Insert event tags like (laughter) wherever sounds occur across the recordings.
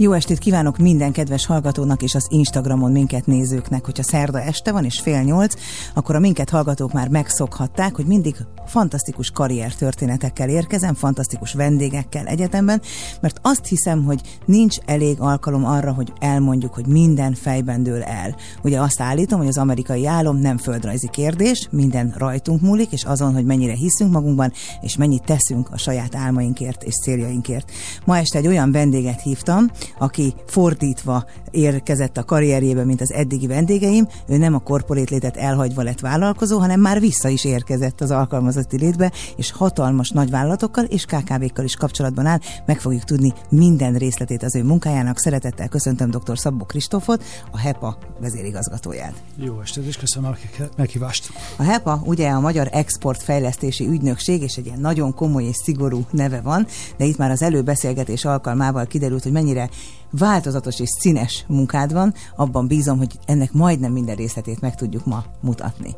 Jó estét kívánok minden kedves hallgatónak és az Instagramon minket nézőknek. Hogyha szerda este van és fél nyolc, akkor a minket hallgatók már megszokhatták, hogy mindig fantasztikus karrier történetekkel érkezem, fantasztikus vendégekkel egyetemben, mert azt hiszem, hogy nincs elég alkalom arra, hogy elmondjuk, hogy minden fejben dől el. Ugye azt állítom, hogy az amerikai álom nem földrajzi kérdés, minden rajtunk múlik, és azon, hogy mennyire hiszünk magunkban, és mennyit teszünk a saját álmainkért és céljainkért. Ma este egy olyan vendéget hívtam, aki fordítva érkezett a karrierjébe, mint az eddigi vendégeim, ő nem a korporét létet elhagyva lett vállalkozó, hanem már vissza is érkezett az alkalmazotti létbe, és hatalmas nagyvállalatokkal és KKV-kkal is kapcsolatban áll. Meg fogjuk tudni minden részletét az ő munkájának. Szeretettel köszöntöm dr. Szabó Kristófot, a HEPA vezérigazgatóját. Jó estét, és köszönöm a meghívást. A HEPA ugye a Magyar Exportfejlesztési Ügynökség, és egy ilyen nagyon komoly és szigorú neve van, de itt már az előbeszélgetés alkalmával kiderült, hogy mennyire változatos és színes munkád van, abban bízom, hogy ennek majdnem minden részletét meg tudjuk ma mutatni.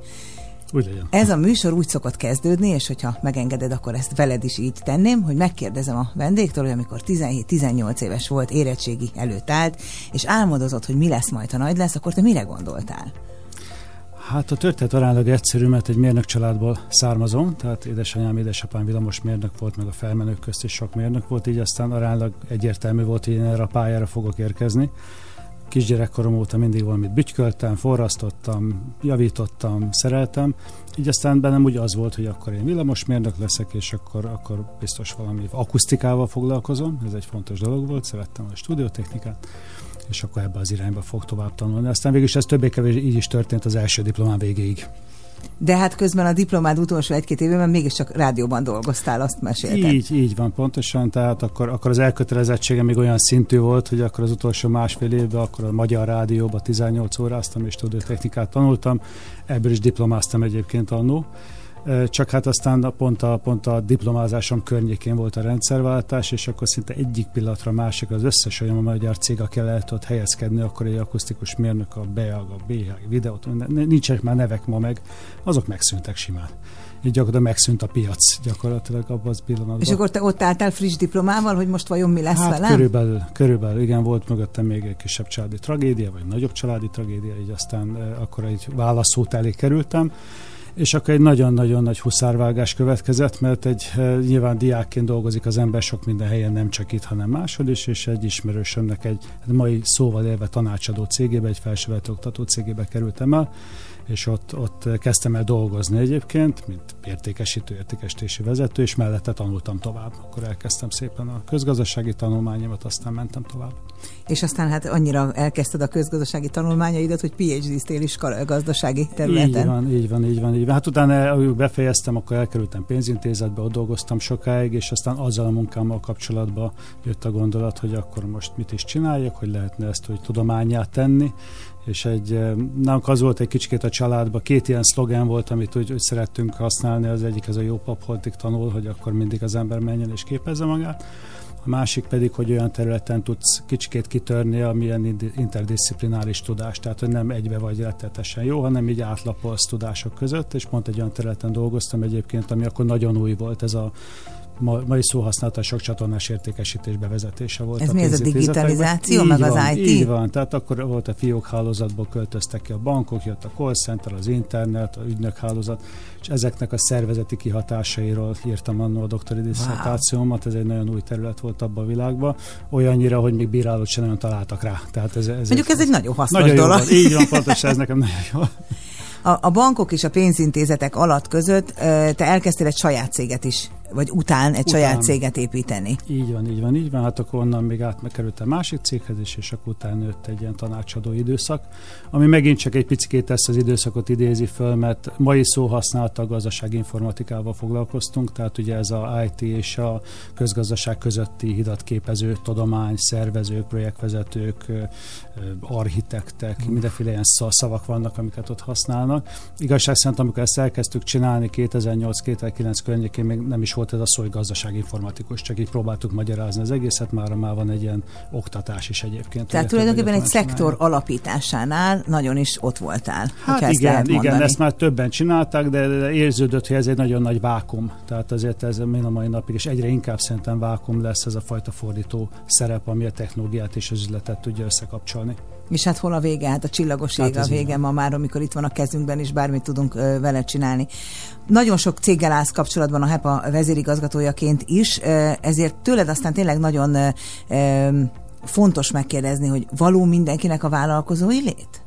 Úgy legyen. Ez a műsor úgy szokott kezdődni, és hogyha megengeded, akkor ezt veled is így tenném, hogy megkérdezem a vendégtől, hogy amikor 17-18 éves volt, érettségi előtt állt, és álmodozott, hogy mi lesz majd, ha nagy lesz, akkor te mire gondoltál? Hát a történet aránylag egyszerű, mert egy mérnök családból származom, tehát édesanyám, édesapám villamos mérnök volt, meg a felmenők közt is sok mérnök volt, így aztán aránylag egyértelmű volt, hogy én erre a pályára fogok érkezni. Kisgyerekkorom óta mindig valamit bütyköltem, forrasztottam, javítottam, szereltem, így aztán bennem úgy az volt, hogy akkor én villamosmérnök leszek, és akkor, akkor biztos valami akusztikával foglalkozom, ez egy fontos dolog volt, szerettem a stúdiótechnikát és akkor ebbe az irányba fog tovább tanulni. Aztán végül is ez többé-kevésbé így is történt az első diplomán végéig. De hát közben a diplomád utolsó egy-két évben mégiscsak rádióban dolgoztál, azt mesélted. Így, így van, pontosan. Tehát akkor, akkor az elkötelezettségem még olyan szintű volt, hogy akkor az utolsó másfél évben akkor a Magyar Rádióban 18 óráztam és technikát tanultam. Ebből is diplomáztam egyébként annó csak hát aztán pont a, pont a diplomázásom környékén volt a rendszerváltás, és akkor szinte egyik pillanatra másik az összes olyan magyar cég, aki lehet ott helyezkedni, akkor egy akusztikus mérnök, a BEAG, a BH, videót, nincsenek már nevek ma meg, azok megszűntek simán így gyakorlatilag megszűnt a piac gyakorlatilag abban az pillanatban. És akkor te ott álltál friss diplomával, hogy most vajon mi lesz hát velem? Körülbelül, körülbelül, igen, volt mögöttem még egy kisebb családi tragédia, vagy nagyobb családi tragédia, így aztán akkor egy válaszút elé kerültem, és akkor egy nagyon-nagyon nagy huszárvágás következett, mert egy eh, nyilván diákként dolgozik az ember sok minden helyen, nem csak itt, hanem máshol is, és egy ismerősömnek egy mai szóval élve tanácsadó cégébe, egy felsővető oktató cégébe kerültem el, és ott, ott kezdtem el dolgozni egyébként, mint értékesítő, értékesítési vezető, és mellette tanultam tovább. Akkor elkezdtem szépen a közgazdasági tanulmányomat, aztán mentem tovább. És aztán hát annyira elkezdted a közgazdasági tanulmányaidat, hogy PhD-ztél is gazdasági területen. Így van, így van, így van, így van. Hát utána, befejeztem, akkor elkerültem pénzintézetbe, ott dolgoztam sokáig, és aztán azzal a munkámmal kapcsolatban jött a gondolat, hogy akkor most mit is csináljak, hogy lehetne ezt hogy tudományát tenni, és egy, eh, nálunk az volt egy kicsit a családban, két ilyen szlogen volt, amit úgy, úgy szerettünk használni, az egyik az a jó pap holtig tanul, hogy akkor mindig az ember menjen és képezze magát, a másik pedig, hogy olyan területen tudsz kicsikét kitörni, amilyen interdisziplináris tudás, tehát hogy nem egybe vagy rettetesen jó, hanem így átlapolsz tudások között, és pont egy olyan területen dolgoztam egyébként, ami akkor nagyon új volt, ez a mai szóhasználata sok csatornás értékesítés bevezetése volt. Ez a mi ez a digitalizáció, meg van, az IT? Így van, tehát akkor volt a fiók hálózatból költöztek ki a bankok, jött a call center, az internet, a ügynök hálózat, és ezeknek a szervezeti kihatásairól írtam annó a doktori diszertációmat, ez egy nagyon új terület volt abban a világban, olyannyira, hogy még bírálót sem nagyon találtak rá. Tehát ez, ez Mondjuk egy, ez egy nagyon hasznos nagyon dolog. Jó, így van, pontosan ez nekem nagyon jó. (laughs) A, a bankok és a pénzintézetek alatt között te elkezdtél egy saját céget is vagy után egy után. saját céget építeni. Így van, így van, így van. Hát akkor onnan még átkerült a másik céghez is, és akkor utána nőtt egy ilyen tanácsadó időszak, ami megint csak egy picit ezt az időszakot idézi föl, mert mai szó használta a gazdasági informatikával foglalkoztunk, tehát ugye ez a IT és a közgazdaság közötti hidatképező tudomány, szervezők, projektvezetők, architektek, mindenféle ilyen szavak vannak, amiket ott használnak. Igazság szerint, amikor ezt elkezdtük csinálni 2008-2009 környékén, még nem is volt ez a szó, hogy gazdasági informatikus, csak így próbáltuk magyarázni az egészet, már már van egy ilyen oktatás is egyébként. Tehát tulajdonképpen egy szektor alapításánál nagyon is ott voltál. Hát igen, igen, ezt már többen csinálták, de érződött, hogy ez egy nagyon nagy vákum. Tehát azért ez mind a mai napig, és egyre inkább szerintem vákum lesz ez a fajta fordító szerep, ami a technológiát és az üzletet tudja összekapcsolni. És hát hol a vége? Hát a csillagos ég hát a vége ma már, amikor itt van a kezünkben, és bármit tudunk vele csinálni. Nagyon sok céggel állsz kapcsolatban a HEPA vezérigazgatójaként is, ezért tőled aztán tényleg nagyon fontos megkérdezni, hogy való mindenkinek a vállalkozói lét?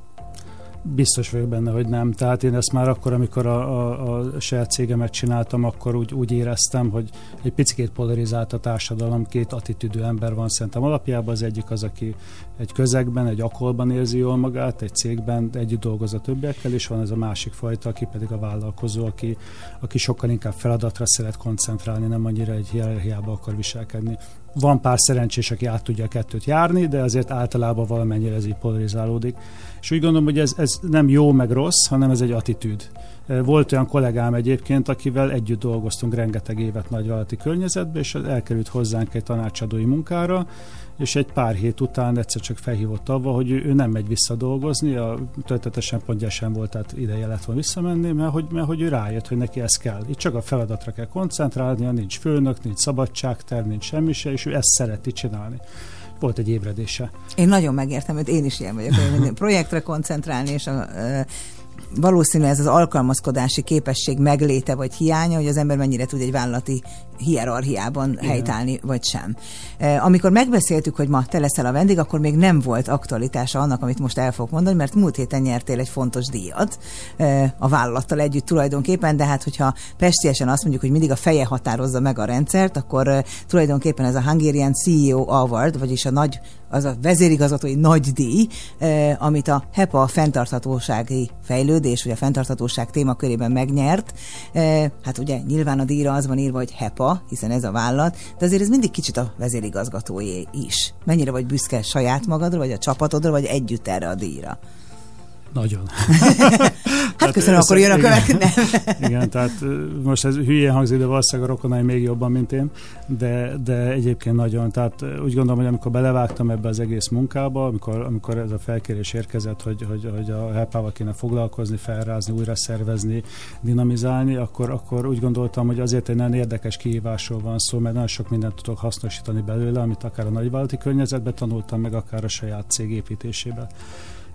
Biztos vagyok benne, hogy nem. Tehát én ezt már akkor, amikor a, a, a saját cégemet csináltam, akkor úgy, úgy éreztem, hogy egy picit polarizált a társadalom, két attitűdű ember van szerintem alapjában. Az egyik az, aki egy közegben, egy akolban érzi jól magát, egy cégben együtt dolgoz a többiekkel, és van ez a másik fajta, aki pedig a vállalkozó, aki, aki sokkal inkább feladatra szeret koncentrálni, nem annyira egy hierarchiába akar viselkedni. Van pár szerencsés, aki át tudja a kettőt járni, de azért általában valamennyire ez így polarizálódik. És úgy gondolom, hogy ez, ez nem jó meg rossz, hanem ez egy attitűd. Volt olyan kollégám egyébként, akivel együtt dolgoztunk rengeteg évet nagyvállalati környezetben, és elkerült hozzánk egy tanácsadói munkára, és egy pár hét után egyszer csak felhívott avva, hogy ő, nem megy vissza dolgozni, a töltetesen pontja sem volt, tehát ideje lett volna visszamenni, mert hogy, mert hogy ő rájött, hogy neki ez kell. Itt csak a feladatra kell koncentrálnia, nincs főnök, nincs szabadságterv, nincs semmi se, és ő ezt szereti csinálni volt egy ébredése. Én nagyon megértem, hogy én is ilyen vagyok, hogy projektre koncentrálni, és a, valószínű ez az alkalmazkodási képesség megléte vagy hiánya, hogy az ember mennyire tud egy vállalati hierarchiában Igen. helytállni, vagy sem. Amikor megbeszéltük, hogy ma te leszel a vendég, akkor még nem volt aktualitása annak, amit most el fogok mondani, mert múlt héten nyertél egy fontos díjat a vállalattal együtt tulajdonképpen, de hát hogyha pestiesen azt mondjuk, hogy mindig a feje határozza meg a rendszert, akkor tulajdonképpen ez a Hungarian CEO Award, vagyis a nagy az a vezérigazgatói nagy díj, amit a HEPA a fenntarthatósági fejlődés, vagy a fenntarthatóság témakörében megnyert. Hát ugye nyilván a díjra az van írva, hogy HEPA, hiszen ez a vállalat, de azért ez mindig kicsit a vezérigazgatói is. Mennyire vagy büszke saját magadra, vagy a csapatodra, vagy együtt erre a díjra? Nagyon. hát köszönöm, akkor jön a következő. igen, tehát most ez hülyén hangzik, de valószínűleg a rokonai még jobban, mint én, de, de egyébként nagyon. Tehát úgy gondolom, hogy amikor belevágtam ebbe az egész munkába, amikor, amikor ez a felkérés érkezett, hogy, hogy, hogy a helpával kéne foglalkozni, felrázni, újra szervezni, dinamizálni, akkor, akkor úgy gondoltam, hogy azért egy nagyon érdekes kihívásról van szó, mert nagyon sok mindent tudok hasznosítani belőle, amit akár a nagyvállalati környezetben tanultam, meg akár a saját cég építésében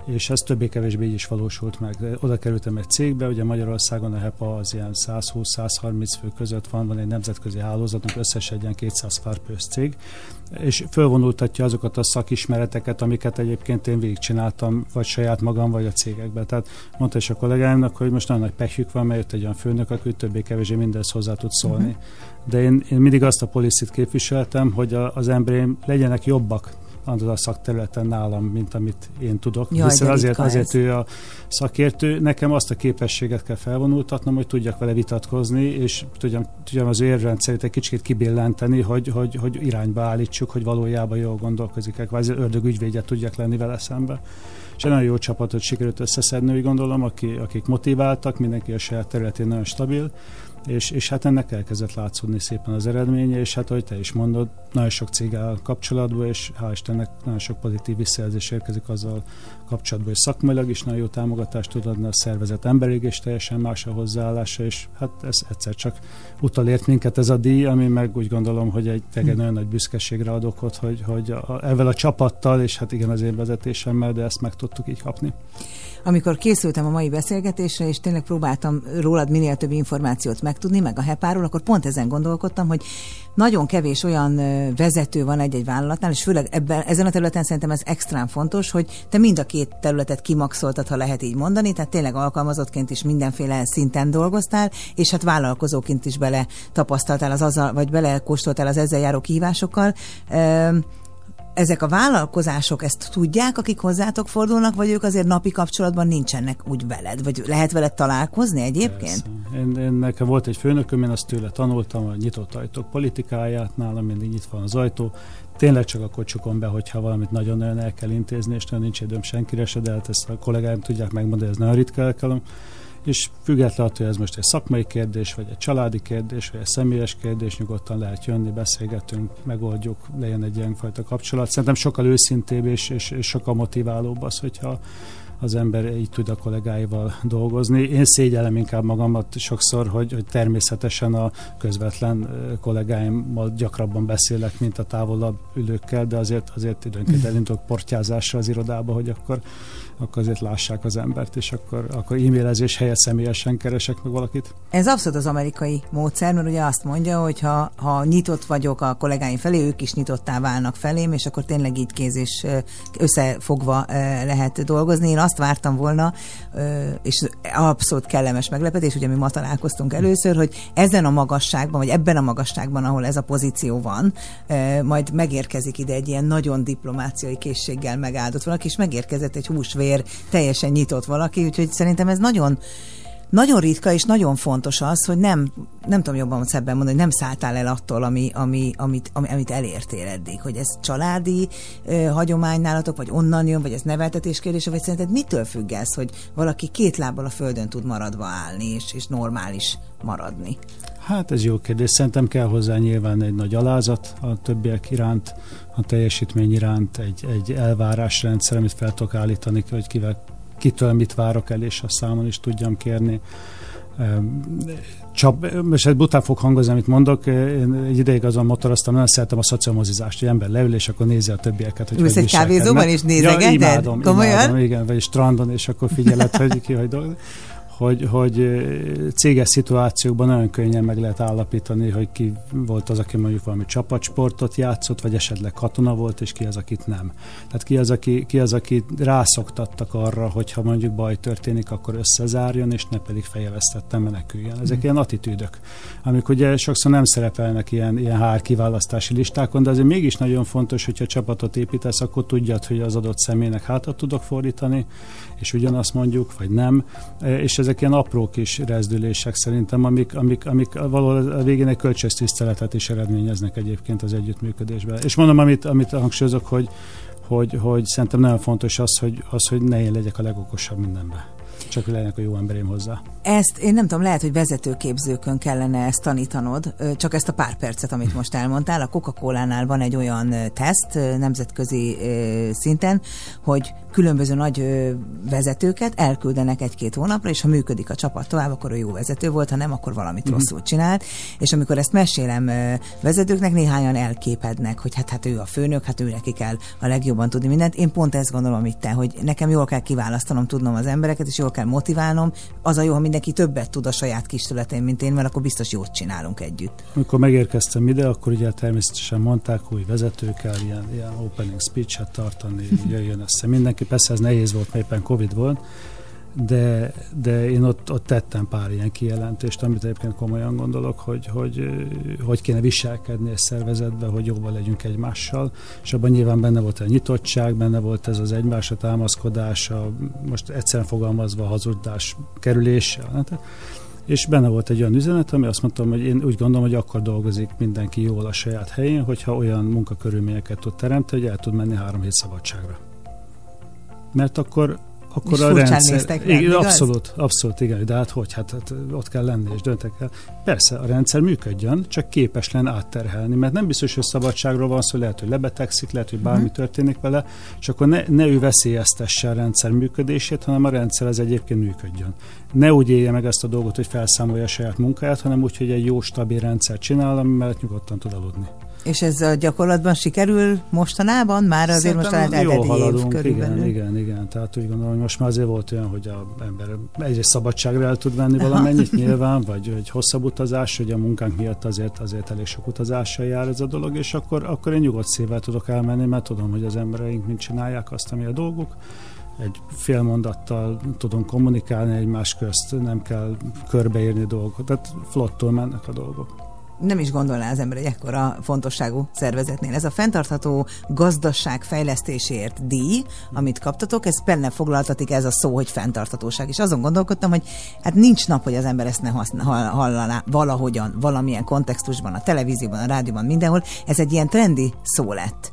és ez többé-kevésbé így is valósult meg. Oda kerültem egy cégbe, ugye Magyarországon a HEPA az ilyen 120-130 fő között van, van egy nemzetközi hálózatunk, összesen egy ilyen 200 farpős cég, és fölvonultatja azokat a szakismereteket, amiket egyébként én végigcsináltam, vagy saját magam, vagy a cégekben. Tehát mondta is a kollégáimnak, hogy most nagyon nagy pehjük van, mert jött egy olyan főnök, aki többé-kevésbé mindez hozzá tud szólni. Uh-huh. De én, én mindig azt a policit képviseltem, hogy a, az embereim legyenek jobbak azon a szakterületen nálam, mint amit én tudok. Jaj, Hiszen azért, azért ő a szakértő. Nekem azt a képességet kell felvonultatnom, hogy tudjak vele vitatkozni, és tudjam, tudjam az ő érrendszerét egy kicsit kibillenteni, hogy, hogy, hogy irányba állítsuk, hogy valójában jól gondolkozik-e, kvázi ördög ügyvédje tudjak lenni vele szembe. És egy nagyon jó csapatot sikerült összeszedni, úgy gondolom, aki, akik motiváltak, mindenki a saját területén nagyon stabil, és, és hát ennek elkezdett látszódni szépen az eredménye, és hát ahogy te is mondod, nagyon sok céggel kapcsolatban, és hál' Istennek nagyon sok pozitív visszajelzés érkezik azzal kapcsolatban, hogy szakmailag is nagyon jó támogatást tud adni a szervezet emberig, és teljesen más a hozzáállása, és hát ez egyszer csak utalért minket ez a díj, ami meg úgy gondolom, hogy egy tényleg nagyon nagy büszkeségre ad okot, hogy, hogy a, ezzel a csapattal, és hát igen az én vezetésemmel, de ezt meg tudtuk így kapni. Amikor készültem a mai beszélgetésre, és tényleg próbáltam rólad minél több információt megtudni, meg a hepáról, akkor pont ezen gondolkodtam, hogy nagyon kevés olyan vezető van egy-egy vállalatnál, és főleg ebben, ezen a területen szerintem ez extrán fontos, hogy te mind a két területet kimaxoltad, ha lehet így mondani, tehát tényleg alkalmazottként is mindenféle szinten dolgoztál, és hát vállalkozóként is bele tapasztaltál az azzal, vagy bele kóstoltál az ezzel járó kihívásokkal ezek a vállalkozások ezt tudják, akik hozzátok fordulnak, vagy ők azért napi kapcsolatban nincsenek úgy veled? Vagy lehet veled találkozni egyébként? Én, én, nekem volt egy főnököm, én azt tőle tanultam, a nyitott ajtók politikáját, nálam mindig nyitva van az ajtó. Tényleg csak akkor csukom be, hogyha valamit nagyon-nagyon el kell intézni, és nagyon nincs időm senkire se, de hát ezt a kollégáim tudják megmondani, ez nagyon ritka elkelem és függetlenül, hogy ez most egy szakmai kérdés, vagy egy családi kérdés, vagy egy személyes kérdés, nyugodtan lehet jönni, beszélgetünk, megoldjuk, legyen egy ilyenfajta kapcsolat. Szerintem sokkal őszintébb és, és, és sokkal motiválóbb az, hogyha az ember így tud a kollégáival dolgozni. Én szégyellem inkább magamat sokszor, hogy, hogy természetesen a közvetlen kollégáimmal gyakrabban beszélek, mint a távolabb ülőkkel, de azért, azért időnként elindulok portyázásra az irodába, hogy akkor akkor azért lássák az embert, és akkor, akkor e-mailezés helyett személyesen keresek meg valakit. Ez abszolút az amerikai módszer, mert ugye azt mondja, hogy ha, ha nyitott vagyok a kollégáim felé, ők is nyitottá válnak felém, és akkor tényleg így kéz és összefogva lehet dolgozni. Én azt vártam volna, és abszolút kellemes meglepetés, ugye mi ma találkoztunk először, hogy ezen a magasságban, vagy ebben a magasságban, ahol ez a pozíció van, majd megérkezik ide egy ilyen nagyon diplomáciai készséggel megáldott valaki, és megérkezett egy húsvér azért teljesen nyitott valaki, úgyhogy szerintem ez nagyon nagyon ritka és nagyon fontos az, hogy nem, nem tudom jobban szebben mondani, hogy nem szálltál el attól, ami, ami, amit, ami, amit elértél eddig. Hogy ez családi ö, hagyomány nálatok, vagy onnan jön, vagy ez neveltetés kérdése, vagy szerinted mitől függ ez, hogy valaki két lábbal a földön tud maradva állni, és, és normális maradni? Hát ez jó kérdés. Szerintem kell hozzá nyilván egy nagy alázat a többiek iránt, a teljesítmény iránt, egy, egy elvárásrendszer, amit fel tudok állítani, hogy kivel, kitől mit várok el, és a számon is tudjam kérni. Csap, most egy bután fog hangozni, amit mondok, én egy ideig azon motoroztam, nagyon szeretem a szociomozizást, hogy ember leül, és akkor nézi a többiek. Hogy Ülsz egy kávézóban is nézegeted? Ja, imádom, Komolyan? imádom, igen, vagy strandon, és akkor figyeled, (laughs) hogy ki hogy dolgozik hogy, hogy céges szituációkban nagyon könnyen meg lehet állapítani, hogy ki volt az, aki mondjuk valami csapatsportot játszott, vagy esetleg katona volt, és ki az, akit nem. Tehát ki az, aki, ki az, aki rászoktattak arra, hogy ha mondjuk baj történik, akkor összezárjon, és ne pedig fejevesztettem meneküljen. Ezek mm. ilyen attitűdök, amik ugye sokszor nem szerepelnek ilyen, ilyen hár kiválasztási listákon, de azért mégis nagyon fontos, hogyha csapatot építesz, akkor tudjad, hogy az adott személynek hátat tudok fordítani, és ugyanazt mondjuk, vagy nem, és ezek ilyen apró kis rezdülések szerintem, amik, amik, amik valahol a végén egy kölcsöntiszteletet is eredményeznek egyébként az együttműködésben. És mondom, amit, amit hangsúlyozok, hogy, hogy, hogy szerintem nagyon fontos az, hogy, az, hogy ne én legyek a legokosabb mindenben csak hogy legyenek a jó emberém hozzá. Ezt én nem tudom, lehet, hogy vezetőképzőkön kellene ezt tanítanod, csak ezt a pár percet, amit most elmondtál. A Coca-Cola-nál van egy olyan teszt nemzetközi szinten, hogy különböző nagy vezetőket elküldenek egy-két hónapra, és ha működik a csapat tovább, akkor ő jó vezető volt, ha nem, akkor valamit uh-huh. rosszul csinált. És amikor ezt mesélem vezetőknek, néhányan elképednek, hogy hát, hát ő a főnök, hát ő neki kell a legjobban tudni mindent. Én pont ezt gondolom itt te, hogy nekem jól kell kiválasztanom, tudnom az embereket, és jól kell motiválnom. Az a jó, ha mindenki többet tud a saját kis területén, mint én, mert akkor biztos jót csinálunk együtt. Amikor megérkeztem ide, akkor ugye természetesen mondták, hogy vezető kell ilyen, ilyen opening speech-et tartani, (laughs) jöjjön össze mindenki. Persze ez nehéz volt, mert éppen Covid volt, de, de én ott, ott tettem pár ilyen kijelentést, amit egyébként komolyan gondolok, hogy hogy, hogy kéne viselkedni egy szervezetbe, hogy jobban legyünk egymással, és abban nyilván benne volt a nyitottság, benne volt ez az egymásra támaszkodás, a, most egyszerűen fogalmazva a hazudás kerülése. És benne volt egy olyan üzenet, ami azt mondtam, hogy én úgy gondolom, hogy akkor dolgozik mindenki jól a saját helyén, hogyha olyan munkakörülményeket tud teremteni, hogy el tud menni három hét szabadságra. Mert akkor akkor a rendszer... Igen, igaz? abszolút, abszolút, igen, de hát hogy, hát, hát ott kell lenni és döntek el. Persze, a rendszer működjön, csak képes lenne átterhelni, mert nem biztos, hogy szabadságról van szó, lehet, hogy lebetegszik, lehet, hogy bármi uh-huh. történik vele, és akkor ne, ne ő veszélyeztesse a rendszer működését, hanem a rendszer az egyébként működjön. Ne úgy élje meg ezt a dolgot, hogy felszámolja a saját munkáját, hanem úgy, hogy egy jó, stabil rendszer csinál, ami mellett nyugodtan tud aludni. És ez a gyakorlatban sikerül mostanában? Már azért Szerintem most talán jól haladunk, év igen, igen, igen. Tehát úgy gondolom, hogy most már azért volt olyan, hogy a ember egyrészt szabadságra el tud venni valamennyit (laughs) nyilván, vagy egy hosszabb utazás, hogy a munkánk miatt azért, azért elég sok utazással jár ez a dolog, és akkor, akkor én nyugodt szívvel tudok elmenni, mert tudom, hogy az embereink mind csinálják azt, ami a dolguk egy fél mondattal tudunk kommunikálni egymás közt, nem kell körbeírni dolgokat, tehát flottul mennek a dolgok nem is gondolná az ember egy ekkora fontosságú szervezetnél. Ez a fenntartható gazdaság fejlesztésért díj, amit kaptatok, ez benne foglaltatik ez a szó, hogy fenntarthatóság. És azon gondolkodtam, hogy hát nincs nap, hogy az ember ezt ne hallaná valahogyan, valamilyen kontextusban, a televízióban, a rádióban, mindenhol. Ez egy ilyen trendi szó lett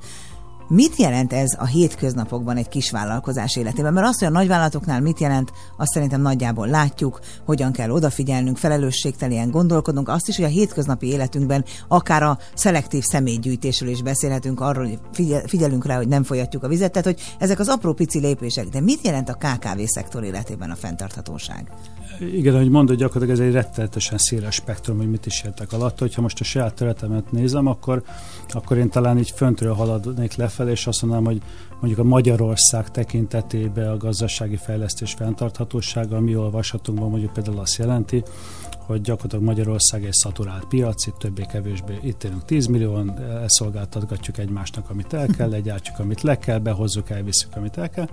Mit jelent ez a hétköznapokban egy kis vállalkozás életében? Mert azt, hogy a nagyvállalatoknál mit jelent, azt szerintem nagyjából látjuk, hogyan kell odafigyelnünk, felelősségteljen gondolkodunk. Azt is, hogy a hétköznapi életünkben akár a szelektív személygyűjtésről is beszélhetünk, arról, hogy figyel, figyelünk rá, hogy nem folyatjuk a vizet, tehát hogy ezek az apró pici lépések. De mit jelent a KKV szektor életében a fenntarthatóság? Igen, ahogy mondod, gyakorlatilag ez egy rettenetesen széles spektrum, hogy mit is értek alatt. Hogyha most a saját területemet nézem, akkor, akkor én talán így föntről haladnék lefelé, és azt mondanám, hogy mondjuk a Magyarország tekintetében a gazdasági fejlesztés fenntarthatósága, mi olvashatunk, mondjuk például azt jelenti, hogy gyakorlatilag Magyarország egy szaturált piac, itt többé-kevésbé itt élünk 10 millióan, elszolgáltatgatjuk egymásnak, amit el kell, legyártjuk, amit le kell, behozzuk, elviszük, amit el kell.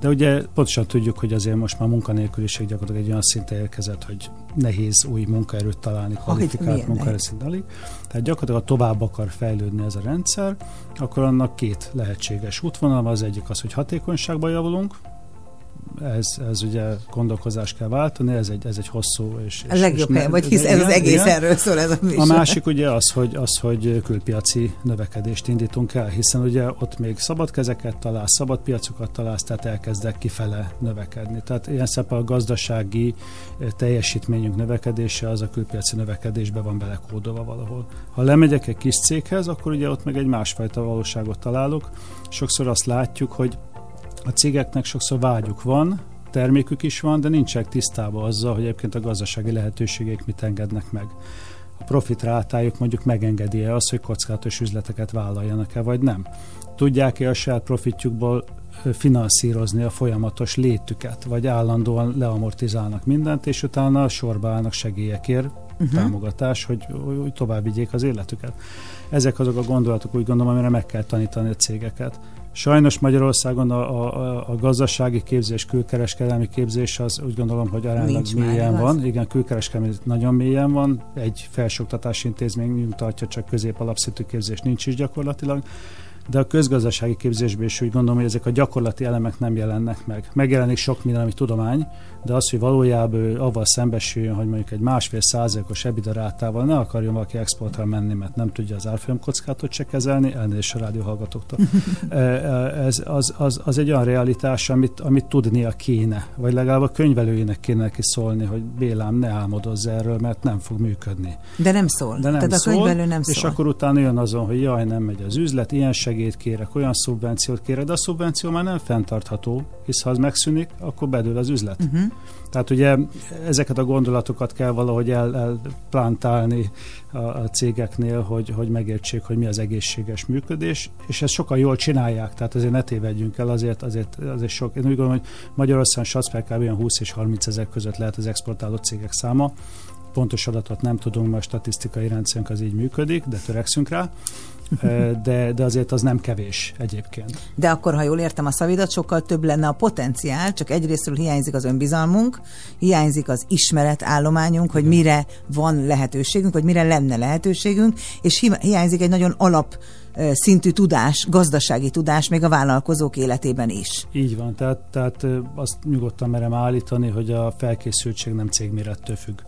De ugye pontosan tudjuk, hogy azért most már munkanélküliség gyakorlatilag egy olyan szinte érkezett, hogy nehéz új munkaerőt találni, kvalifikált munkaerőt alig. Tehát gyakorlatilag ha tovább akar fejlődni ez a rendszer, akkor annak két lehetséges útvonal. Az egyik az, hogy hatékonyságban javulunk, ez, ez ugye gondolkozás kell váltani, ez egy, ez egy hosszú és... A legjobb hely, vagy hisz ez az egész igen. erről szól ez a műsor. A másik ugye az hogy, az, hogy külpiaci növekedést indítunk el, hiszen ugye ott még szabad kezeket találsz, szabad piacokat találsz, tehát elkezdek kifele növekedni. Tehát ilyen szépen a gazdasági eh, teljesítményünk növekedése az a külpiaci növekedésbe van belekódolva valahol. Ha lemegyek egy kis céghez, akkor ugye ott meg egy másfajta valóságot találok. Sokszor azt látjuk, hogy a cégeknek sokszor vágyuk van, termékük is van, de nincsenek tisztában azzal, hogy egyébként a gazdasági lehetőségek mit engednek meg. A profit rátájuk mondjuk megengedi-e azt, hogy kockázatos üzleteket vállaljanak-e, vagy nem. Tudják-e a saját profitjukból finanszírozni a folyamatos létüket, vagy állandóan leamortizálnak mindent, és utána sorba állnak segélyekért, uh-huh. támogatás, hogy, hogy tovább vigyék az életüket. Ezek azok a gondolatok, úgy gondolom, amire meg kell tanítani a cégeket. Sajnos Magyarországon a, a, a gazdasági képzés, külkereskedelmi képzés az úgy gondolom, hogy aránylag mélyen már, van. Az. Igen, külkereskedelmi nagyon mélyen van. Egy felsőoktatási intézményünk tartja, csak középalapszintű képzés nincs is gyakorlatilag de a közgazdasági képzésben is úgy gondolom, hogy ezek a gyakorlati elemek nem jelennek meg. Megjelenik sok minden, ami tudomány, de az, hogy valójában ő avval szembesüljön, hogy mondjuk egy másfél százalékos ebidarátával ne akarjon valaki exportra menni, mert nem tudja az árfolyam kockátot se kezelni, elnézést a rádióhallgatóktól. (laughs) Ez az, az, az, egy olyan realitás, amit, amit tudnia kéne, vagy legalább a könyvelőjének kéne neki szólni, hogy Bélám, ne álmodozz erről, mert nem fog működni. De nem szól. De nem Tehát szól, a könyvelő nem szól. És akkor utána jön azon, hogy jaj, nem megy az üzlet, ilyen segélyt kérek, olyan szubvenciót kérek, de a szubvenció már nem fenntartható, hisz ha az megszűnik, akkor bedől az üzlet. Uh-huh. Tehát ugye ezeket a gondolatokat kell valahogy el, elplantálni a, a cégeknél, hogy, hogy megértsék, hogy mi az egészséges működés, és ezt sokan jól csinálják, tehát azért ne tévedjünk el, azért, azért, azért sok. Én úgy gondolom, hogy Magyarországon satsz kb. 20 és 30 ezer között lehet az exportáló cégek száma, pontos adatot nem tudunk, mert a statisztikai rendszerünk az így működik, de törekszünk rá de, de azért az nem kevés egyébként. De akkor, ha jól értem a szavidat, sokkal több lenne a potenciál, csak egyrésztről hiányzik az önbizalmunk, hiányzik az ismeretállományunk, hogy mire van lehetőségünk, vagy mire lenne lehetőségünk, és hiányzik egy nagyon alap szintű tudás, gazdasági tudás még a vállalkozók életében is. Így van, tehát, tehát azt nyugodtan merem állítani, hogy a felkészültség nem cégmérettől függ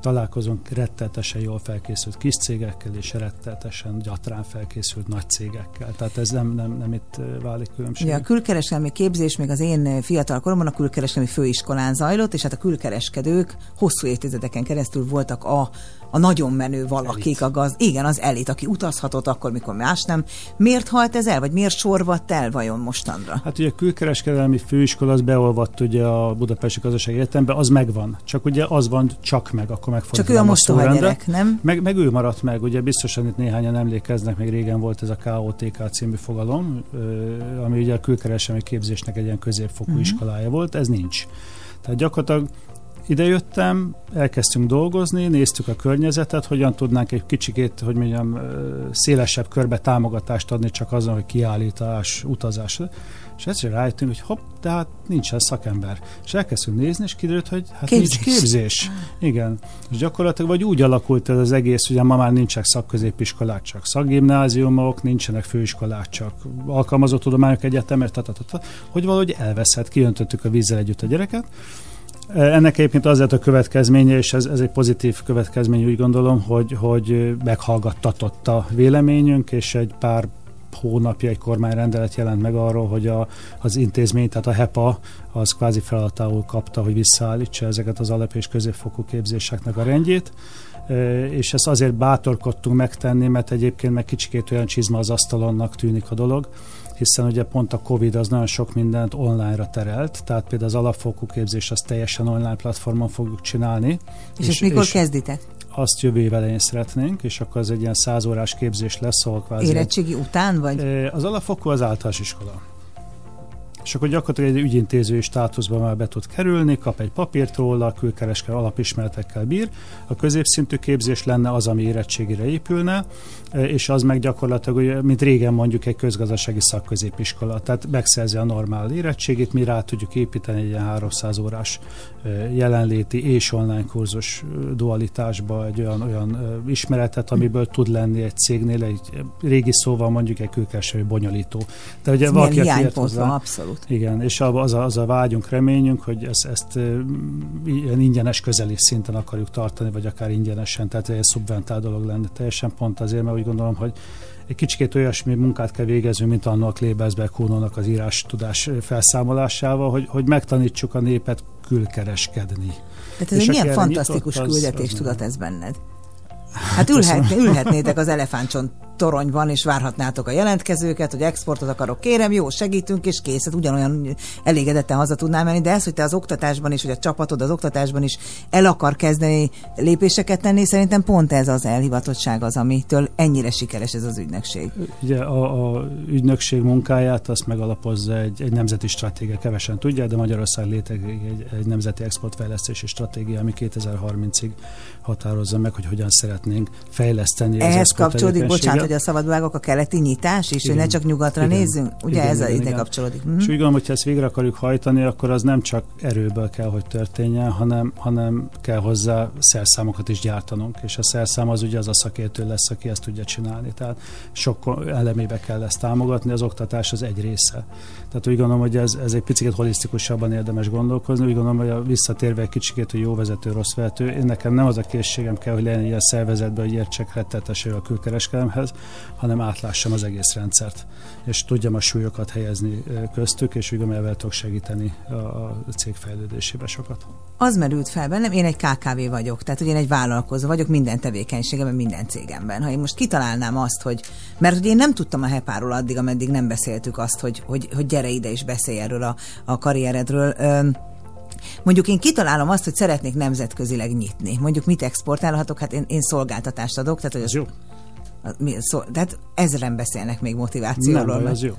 találkozunk rettetesen jól felkészült kis cégekkel, és rettetesen gyatrán felkészült nagy cégekkel. Tehát ez nem, nem, nem itt válik különbség. Ugye a külkereskedelmi képzés még az én fiatal koromban a külkereskedelmi főiskolán zajlott, és hát a külkereskedők hosszú évtizedeken keresztül voltak a a nagyon menő valakik, elit. a gaz, igen, az elit, aki utazhatott akkor, mikor más nem. Miért halt ez el, vagy miért sorvadt el vajon mostanra? Hát ugye a külkereskedelmi főiskola az beolvadt ugye a Budapesti Gazdasági Egyetembe, az megvan. Csak ugye az van csak meg, akkor meg Csak ő a mostoha gyerek, nem? Meg, meg, ő maradt meg, ugye biztosan itt néhányan emlékeznek, még régen volt ez a KOTK című fogalom, ami ugye a külkereskedelmi képzésnek egy ilyen középfokú uh-huh. iskolája volt, ez nincs. Tehát gyakorlatilag Idejöttem, elkezdtünk dolgozni, néztük a környezetet, hogyan tudnánk egy kicsikét, hogy mondjam, szélesebb körbe támogatást adni csak azon, hogy kiállítás, utazás. És egyszer rájöttünk, hogy hopp, de hát nincsen szakember. És elkezdtünk nézni, és kiderült, hogy hát képzés. nincs képzés. Igen. És gyakorlatilag vagy úgy alakult ez az egész, hogy ma már nincsenek szakközépiskolák, csak szakgimnáziumok, nincsenek főiskolák, csak alkalmazott tudományok egyetemek, hogy valahogy elveszett, kiöntöttük a vízzel együtt a gyereket, ennek egyébként az lett a következménye, és ez, ez egy pozitív következmény, úgy gondolom, hogy, hogy meghallgattatott a véleményünk, és egy pár hónapja egy kormányrendelet jelent meg arról, hogy a, az intézmény, tehát a HEPA, az kvázi feladatául kapta, hogy visszaállítsa ezeket az alap- és középfokú képzéseknek a rendjét. És ezt azért bátorkodtunk megtenni, mert egyébként meg kicsikét olyan csizma az asztalonnak tűnik a dolog, hiszen ugye pont a Covid az nagyon sok mindent online-ra terelt, tehát például az alapfokú képzés az teljesen online platformon fogjuk csinálni. És, és ezt mikor és kezditek? Azt jövő év elején szeretnénk, és akkor az egy ilyen százórás képzés lesz, ahol kvázi... Érettségi után, vagy? Az alapfokú az általános iskola és akkor gyakorlatilag egy ügyintézői státuszba már be tud kerülni, kap egy papírt róla, külkereskedő alapismeretekkel bír. A középszintű képzés lenne az, ami érettségére épülne, és az meg gyakorlatilag, mint régen mondjuk egy közgazdasági szakközépiskola, tehát megszerzi a normál érettségét, mi rá tudjuk építeni egy ilyen 300 órás jelenléti és online kurzus dualitásba egy olyan, olyan ismeretet, amiből tud lenni egy cégnél, egy régi szóval mondjuk egy külkereskedő bonyolító. De ugye valaki, hozzá, abszolút. Igen, és az a, az a vágyunk, reményünk, hogy ezt, ezt ilyen ingyenes közeli szinten akarjuk tartani, vagy akár ingyenesen, tehát egy szubventált dolog lenne teljesen pont azért, mert úgy gondolom, hogy egy kicsikét olyasmi munkát kell végezni, mint annak Lébezberg Kónónak az írás tudás felszámolásával, hogy, hogy megtanítsuk a népet külkereskedni. Tehát ez egy milyen fantasztikus küldetés tudat ez benned? Hát ülhet, ülhetnétek az elefántcsont toronyban, és várhatnátok a jelentkezőket, hogy exportot akarok, kérem, jó, segítünk, és kész, hát ugyanolyan elégedetten haza tudnám menni, de ez, hogy te az oktatásban is, hogy a csapatod az oktatásban is el akar kezdeni lépéseket tenni, szerintem pont ez az elhivatottság az, amitől ennyire sikeres ez az ügynökség. Ugye a, a ügynökség munkáját azt megalapozza egy, egy nemzeti stratégia, kevesen tudják, de Magyarország létezik egy, egy nemzeti exportfejlesztési stratégia, ami 2030-ig határozza meg, hogy hogyan szeretnénk fejleszteni. Ehhez kapcsolódik, bocsánat, hogy a szabadvágok a keleti nyitás is, igen. hogy ne csak nyugatra igen. nézzünk? Ugye igen, ez igen, ide igen. kapcsolódik. Mm. És úgy gondolom, hogyha ezt végre akarjuk hajtani, akkor az nem csak erőből kell, hogy történjen, hanem, hanem kell hozzá szerszámokat is gyártanunk, és a szerszám az ugye az a szakértő lesz, aki ezt tudja csinálni. Tehát sok elemébe kell ezt támogatni, az oktatás az egy része. Tehát úgy gondolom, hogy ez, ez egy picit holisztikusabban érdemes gondolkozni. Úgy gondolom, hogy a visszatérve egy kicsikét, hogy jó vezető, rossz vezető, én nekem nem az a készségem kell, hogy legyen ilyen szervezetben, hogy értsek retteteső a külkereskedelemhez, hanem átlássam az egész rendszert, és tudjam a súlyokat helyezni köztük, és úgy gondolom, hogy tudok segíteni a, a cég fejlődésébe sokat. Az merült fel bennem, én egy KKV vagyok, tehát hogy én egy vállalkozó vagyok minden tevékenységemben, minden cégemben. Ha én most kitalálnám azt, hogy, mert hogy én nem tudtam a hepáról addig, ameddig nem beszéltük azt, hogy, hogy, hogy gyere ide és beszélj erről a, a karrieredről. Mondjuk én kitalálom azt, hogy szeretnék nemzetközileg nyitni. Mondjuk mit exportálhatok? Hát én, én szolgáltatást adok. Tehát, hogy az, jó. Mi, szó, tehát ezeren beszélnek még motivációról. Nem, az jó.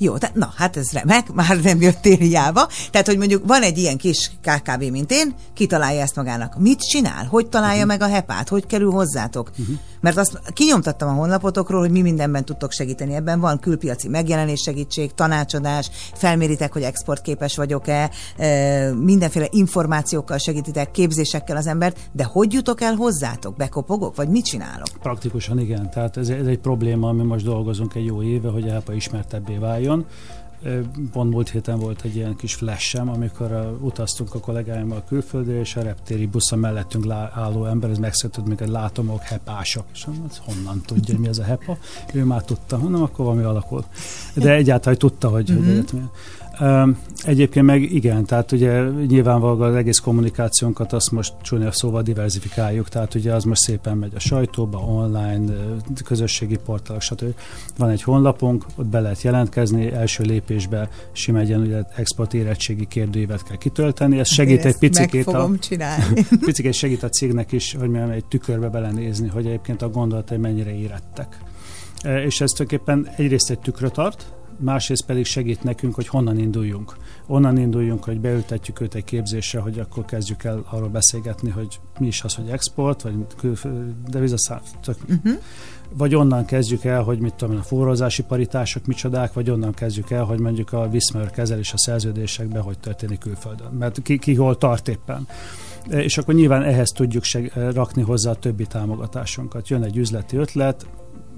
Jó, tehát na, hát ez remek, már nem jöttél hiába. Tehát, hogy mondjuk van egy ilyen kis KKV, mint én, kitalálja ezt magának. Mit csinál? Hogy találja uh-huh. meg a hepát? Hogy kerül hozzátok? Uh-huh. Mert azt kinyomtattam a honlapotokról, hogy mi mindenben tudtok segíteni. Ebben van külpiaci megjelenés segítség, tanácsadás, felméritek, hogy exportképes vagyok-e, mindenféle információkkal segítitek, képzésekkel az embert, de hogy jutok el hozzátok? Bekopogok, vagy mit csinálok? Praktikusan igen. Tehát ez, ez egy probléma, ami most dolgozunk egy jó éve, hogy a HEPA ismertebbé váljon Pont múlt héten volt egy ilyen kis flashem, amikor a, utaztunk a kollégáimmal külföldre, és a reptéri buszon mellettünk lá, álló ember, ez megszólított még egy látomok hepások. És mondom, honnan tudja, hogy mi az a hepa? Ő már tudta, hanem akkor valami alakul. De egyáltalán tudta, hogy, mm-hmm. hogy mhm. Egyébként meg igen, tehát ugye nyilvánvalóan az egész kommunikációnkat azt most csúnya szóval diversifikáljuk, tehát ugye az most szépen megy a sajtóba, online, közösségi portálok, stb. Van egy honlapunk, ott be lehet jelentkezni, első lépésbe sima egy ugye export érettségi kérdőívet kell kitölteni, ez segít egy picikét a, (laughs) picikét segít a cégnek is, hogy mondjam, egy tükörbe belenézni, hogy egyébként a gondolatai mennyire érettek. És ez tulajdonképpen egyrészt egy tükröt tart, másrészt pedig segít nekünk, hogy honnan induljunk. Onnan induljunk, hogy beültetjük őt egy képzésre, hogy akkor kezdjük el arról beszélgetni, hogy mi is az, hogy export, vagy devizaszám. Uh-huh. Vagy onnan kezdjük el, hogy mit tudom a forrózási paritások micsodák, vagy onnan kezdjük el, hogy mondjuk a viszmer kezelés a szerződésekben, hogy történik külföldön. Mert ki, ki hol tart éppen és akkor nyilván ehhez tudjuk seg- rakni hozzá a többi támogatásunkat. Jön egy üzleti ötlet,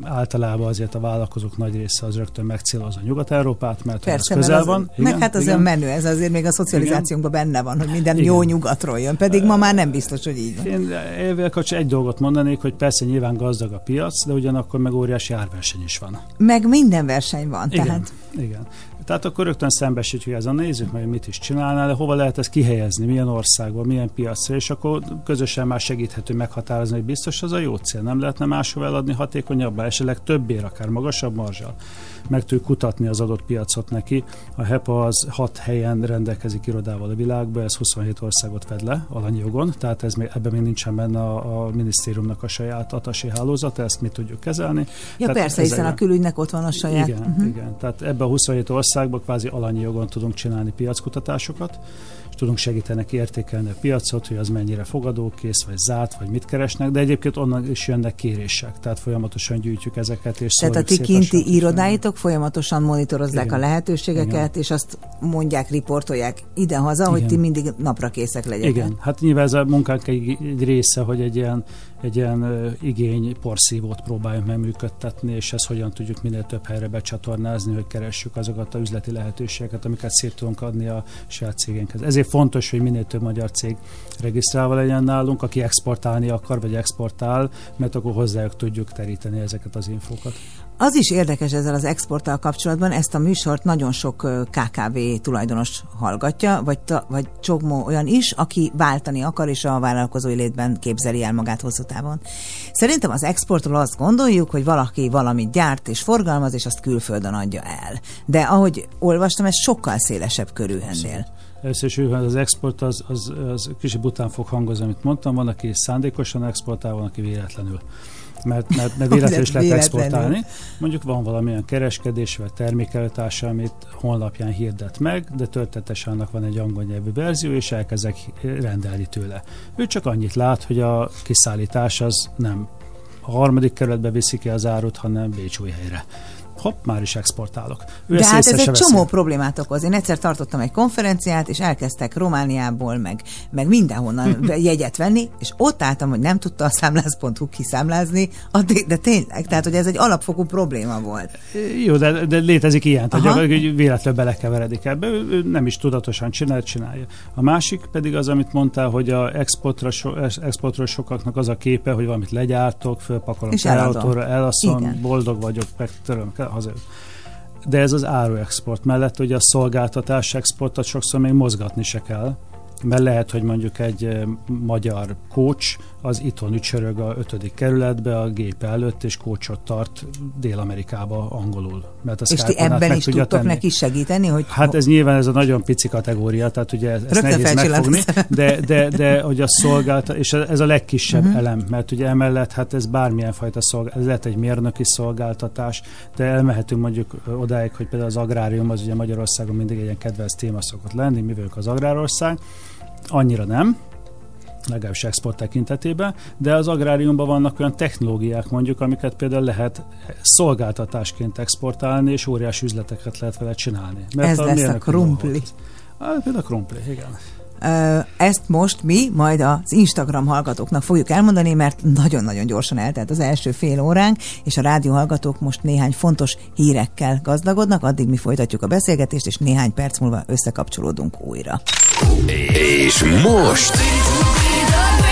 általában azért a vállalkozók nagy része az rögtön megcélozza Nyugat-Európát, mert Persze, az közel az, van. Igen, meg hát az igen. menő, ez azért még a szocializációnkban igen. benne van, hogy minden igen. jó nyugatról jön, pedig ma már nem biztos, hogy így van. Én évvel egy dolgot mondanék, hogy persze nyilván gazdag a piac, de ugyanakkor meg óriási árverseny is van. Meg minden verseny van, igen, tehát. Igen. Tehát akkor rögtön szembesítjük ezzel, nézzük meg, mit is csinálnál, de hova lehet ezt kihelyezni, milyen országban, milyen piacra, és akkor közösen már segíthető meghatározni, hogy biztos az a jó cél. Nem lehetne máshol eladni hatékonyabbá, esetleg többér, akár magasabb marzsal. Meg tudjuk kutatni az adott piacot neki. A HEPA az hat helyen rendelkezik irodával a világban, ez 27 országot fed le alanyi jogon, tehát ez még, ebben még nincsen benne a, a minisztériumnak a saját atasi hálózata, ezt mi tudjuk kezelni. Ja tehát persze, hiszen a külügynek ott van a saját. Igen, uh-huh. igen. Tehát ebben a 27 országban kvázi alanyi jogon tudunk csinálni piackutatásokat, és tudunk segíteni értékelni a piacot, hogy az mennyire fogadókész, vagy zárt, vagy mit keresnek, de egyébként onnan is jönnek kérések, tehát folyamatosan gyűjtjük ezeket. És tehát a ti kinti irodáitok folyamatosan monitorozzák Igen. a lehetőségeket, Igen. és azt mondják, riportolják ide-haza, Igen. hogy ti mindig napra készek legyetek. Igen, hát nyilván ez a munkánk egy, egy része, hogy egy ilyen egy ilyen uh, igény porszívót próbáljunk meg működtetni, és ezt hogyan tudjuk minél több helyre becsatornázni, hogy keressük azokat a üzleti lehetőségeket, amiket szét tudunk adni a saját cégénkhez. Ezért fontos, hogy minél több magyar cég regisztrálva legyen nálunk, aki exportálni akar, vagy exportál, mert akkor hozzájuk tudjuk teríteni ezeket az infókat. Az is érdekes ezzel az exporttal kapcsolatban, ezt a műsort nagyon sok KKV tulajdonos hallgatja, vagy, ta, vagy csomó olyan is, aki váltani akar, és a vállalkozói létben képzeli el magát hosszú távon. Szerintem az exportról azt gondoljuk, hogy valaki valamit gyárt és forgalmaz, és azt külföldön adja el. De ahogy olvastam, ez sokkal szélesebb körű ennél. Először az export az, az, az kicsit után fog hangozni, amit mondtam, van, aki szándékosan exportál, van, aki véletlenül mert, mert, mert véletlenül is lehet exportálni. Mondjuk van valamilyen kereskedés vagy termékelőtársa, amit honlapján hirdet meg, de történetesen annak van egy angol nyelvű verzió, és elkezdek rendelni tőle. Ő csak annyit lát, hogy a kiszállítás az nem a harmadik kerületbe viszi ki az árut, hanem helyre hopp, már is exportálok. Ő De hát ez egy veszi. csomó problémát okoz. Én egyszer tartottam egy konferenciát, és elkezdtek Romániából, meg, meg mindenhonnan (laughs) jegyet venni, és ott álltam, hogy nem tudta a számlász.hu kiszámlázni, de tényleg, tehát hogy ez egy alapfokú probléma volt. Jó, de, de létezik ilyen, tehát hogy véletlenül belekeveredik ebbe, ő, nem is tudatosan csinál, csinálja. A másik pedig az, amit mondtál, hogy a exportra, so, exportról sokaknak az a képe, hogy valamit legyártok, fölpakolom autóra, elaszom, boldog vagyok, meg töröm, haza. De ez az áruexport mellett, hogy a szolgáltatás exportot sokszor még mozgatni se kell, mert lehet, hogy mondjuk egy magyar coach az itthon ücsörög a ötödik kerületbe a gép előtt, és kócsot tart Dél-Amerikába angolul. Mert a és ti ebben is tudtok tenni. neki segíteni? Hogy hát ez nyilván ez a nagyon pici kategória, tehát ugye ezt Rögtön nehéz megfogni, de, de, de hogy a szolgáltat, és ez a legkisebb uh-huh. elem, mert ugye emellett hát ez bármilyen fajta szolgáltatás, ez lehet egy mérnöki szolgáltatás, de elmehetünk mondjuk odáig, hogy például az agrárium az ugye Magyarországon mindig egy ilyen kedvenc téma szokott lenni, mi az agrárország, annyira nem, legalábbis export tekintetében, de az agráriumban vannak olyan technológiák mondjuk, amiket például lehet szolgáltatásként exportálni, és óriási üzleteket lehet vele csinálni. Mert Ez a lesz a krumpli. Hát, például a krumpli, igen. Ezt most mi majd az Instagram hallgatóknak fogjuk elmondani, mert nagyon-nagyon gyorsan eltelt az első fél óránk, és a rádió hallgatók most néhány fontos hírekkel gazdagodnak, addig mi folytatjuk a beszélgetést, és néhány perc múlva összekapcsolódunk újra. És most...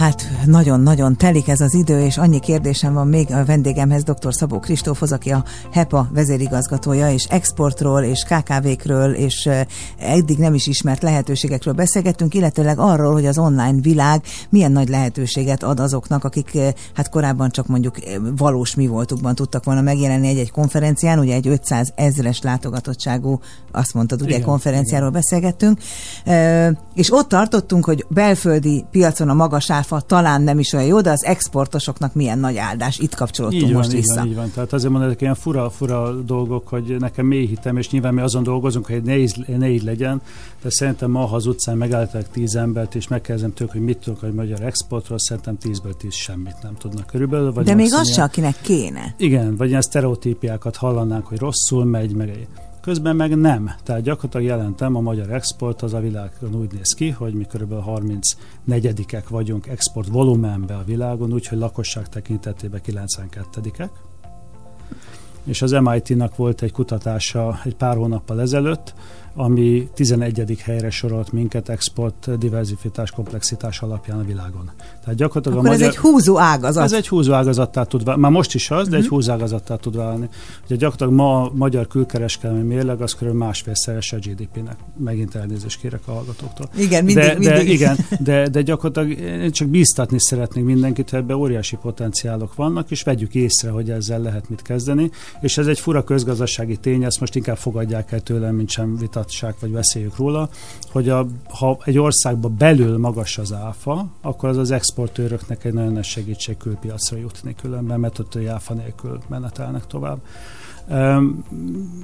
Hát nagyon-nagyon telik ez az idő, és annyi kérdésem van még a vendégemhez, dr. Szabó Kristófhoz, aki a HEPA vezérigazgatója, és exportról, és KKV-kről, és eddig nem is ismert lehetőségekről beszélgettünk, illetőleg arról, hogy az online világ milyen nagy lehetőséget ad azoknak, akik hát korábban csak mondjuk valós mi voltukban tudtak volna megjelenni egy-egy konferencián, ugye egy 500 ezres látogatottságú, azt mondtad, ugye igen, konferenciáról igen. beszélgettünk, és ott tartottunk, hogy belföldi piacon a magas áfa talán nem is olyan jó, de az exportosoknak milyen nagy áldás. Itt kapcsolódtunk így van, most így vissza. Van, így van. Tehát azért mondom, ilyen fura, fura dolgok, hogy nekem mély hitem, és nyilván mi azon dolgozunk, hogy ne így, ne így legyen, de szerintem ma, ha az utcán megálltak tíz embert, és megkezdem tőlük, hogy mit tudok a magyar exportról, szerintem tízből tíz semmit nem tudnak körülbelül. Vagy de még az se, akinek kéne. Igen, vagy ilyen sztereotípiákat hallanánk, hogy rosszul megy, meg Közben meg nem. Tehát gyakorlatilag jelentem, a magyar export az a világon úgy néz ki, hogy mi kb. 34-ek vagyunk export volumenben a világon, úgyhogy lakosság tekintetében 92-ek és az MIT-nak volt egy kutatása egy pár hónappal ezelőtt, ami 11. helyre sorolt minket export diversifitás komplexitás alapján a világon. Tehát gyakorlatilag Akkor a magyar, ez egy húzó ágazat. Ez egy húzó ágazattá tud válni. Már most is az, de uh-huh. egy mhm. húzó ágazattá tud válni. Ugye gyakorlatilag ma a magyar külkereskedelmi mérleg az kb. másfélszeres a GDP-nek. Megint elnézést kérek a hallgatóktól. Igen, mindig, de, mindig. De, igen, de, de gyakorlatilag én csak bíztatni szeretnék mindenkit, hogy ebben óriási potenciálok vannak, és vegyük észre, hogy ezzel lehet mit kezdeni. És ez egy fura közgazdasági tény, ezt most inkább fogadják el tőlem, mint sem vita vitatság, vagy beszéljük róla, hogy a, ha egy országba belül magas az áfa, akkor az az exportőröknek egy nagyon nagy segítség külpiacra jutni különben, mert ott áfa nélkül menetelnek tovább.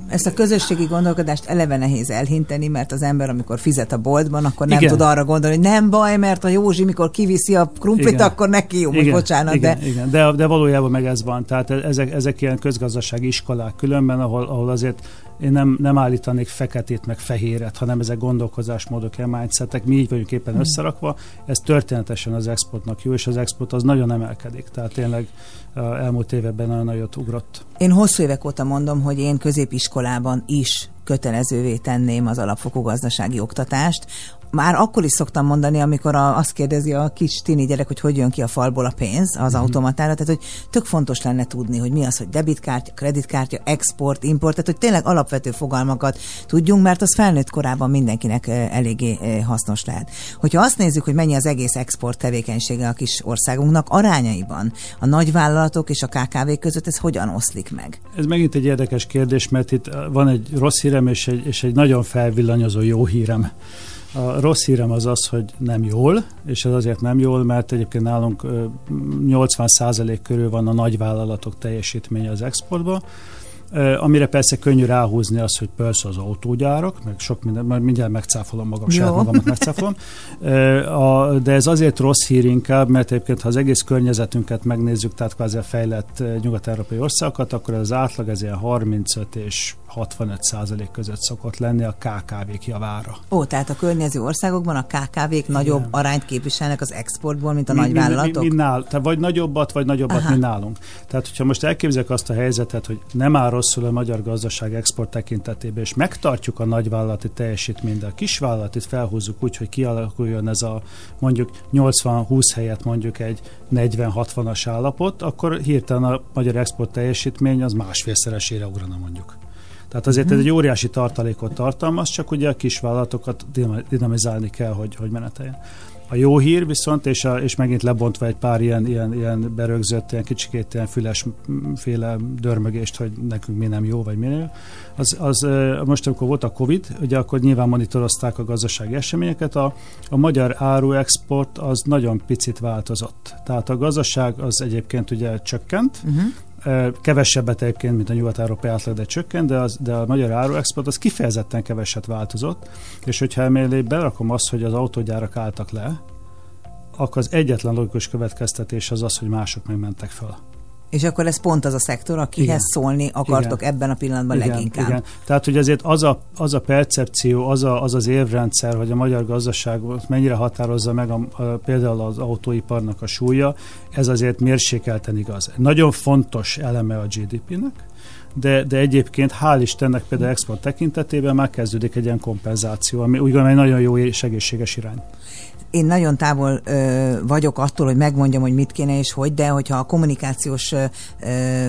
Ezt a közösségi gondolkodást eleve nehéz elhinteni, mert az ember, amikor fizet a boltban, akkor nem igen. tud arra gondolni, hogy nem baj, mert a Józsi, mikor kiviszi a krumplit, igen. akkor neki jó, igen. bocsánat. Igen, de... Igen. De, de valójában meg ez van. Tehát ezek, ezek ilyen közgazdasági iskolák különben, ahol, ahol azért én nem, nem állítanék feketét meg fehéret, hanem ezek gondolkozásmódok, mindsetek, mi így vagyunk éppen mm. összerakva, ez történetesen az exportnak jó, és az export az nagyon emelkedik, tehát tényleg elmúlt években nagyon nagyot ugrott. Én hosszú évek óta mondom, hogy én középiskolában is kötelezővé tenném az alapfokú gazdasági oktatást, már akkor is szoktam mondani, amikor a, azt kérdezi a kis tini gyerek, hogy hogy jön ki a falból a pénz az mm. automatára, tehát hogy tök fontos lenne tudni, hogy mi az, hogy debitkártya, kreditkártya, export, import, tehát hogy tényleg alapvető fogalmakat tudjunk, mert az felnőtt korában mindenkinek eléggé hasznos lehet. Hogyha azt nézzük, hogy mennyi az egész export tevékenysége a kis országunknak, arányaiban a nagyvállalatok és a KKV között ez hogyan oszlik meg? Ez megint egy érdekes kérdés, mert itt van egy rossz hírem és egy, és egy nagyon felvillanyozó jó hírem. A rossz hírem az az, hogy nem jól, és ez azért nem jól, mert egyébként nálunk 80% körül van a nagyvállalatok teljesítménye az exportban, amire persze könnyű ráhúzni az, hogy persze az autógyárak, meg sok minden, majd mindjárt megcáfolom magam, saját magamat megcáfolom. De ez azért rossz hír inkább, mert egyébként ha az egész környezetünket megnézzük, tehát kvázi a fejlett nyugat-európai országokat, akkor az átlag ez ilyen 35 és 65 százalék között szokott lenni a KKV-k javára. Ó, tehát a környező országokban a KKV-k nagyobb Igen. arányt képviselnek az exportból, mint a mi, nagyvállalatok? Mi, mi, mi nál, tehát vagy nagyobbat, vagy nagyobbat, Aha. mint nálunk. Tehát, hogyha most elképzeljük azt a helyzetet, hogy nem áll rosszul a magyar gazdaság export tekintetében, és megtartjuk a nagyvállalati teljesítményt, de a kisvállalatit felhúzzuk úgy, hogy kialakuljon ez a mondjuk 80-20 helyet mondjuk egy 40-60-as állapot, akkor hirtelen a magyar export teljesítmény az másfélszeresére ugrana mondjuk. Tehát azért uh-huh. ez egy óriási tartalékot tartalmaz, csak ugye a kisvállalatokat dinamizálni kell, hogy, hogy meneteljen. A jó hír viszont, és, a, és megint lebontva egy pár ilyen, ilyen, ilyen berögzött, ilyen kicsikét ilyen fülesféle dörmögést, hogy nekünk mi nem jó, vagy mi nem az, az most, amikor volt a Covid, ugye akkor nyilván monitorozták a gazdasági eseményeket, a, a magyar áruexport az nagyon picit változott. Tehát a gazdaság az egyébként ugye csökkent, uh-huh kevesebbet egyébként, mint a nyugat-európai átlag, de csökkent, de, az, de a magyar áruexport az kifejezetten keveset változott, és hogyha emellé berakom azt, hogy az autógyárak álltak le, akkor az egyetlen logikus következtetés az az, hogy mások megmentek fel. És akkor ez pont az a szektor, akihez igen. szólni akartok igen. ebben a pillanatban igen, leginkább. Igen. Tehát, hogy azért az a, az a percepció, az, a, az az évrendszer, hogy a magyar gazdaság mennyire határozza meg a, a, például az autóiparnak a súlya, ez azért mérsékelten igaz. Nagyon fontos eleme a GDP-nek, de, de egyébként hál' Istennek például export tekintetében már kezdődik egy ilyen kompenzáció, ami úgy gondolom egy nagyon jó és egészséges irány én nagyon távol ö, vagyok attól, hogy megmondjam, hogy mit kéne és hogy, de hogyha a kommunikációs ö,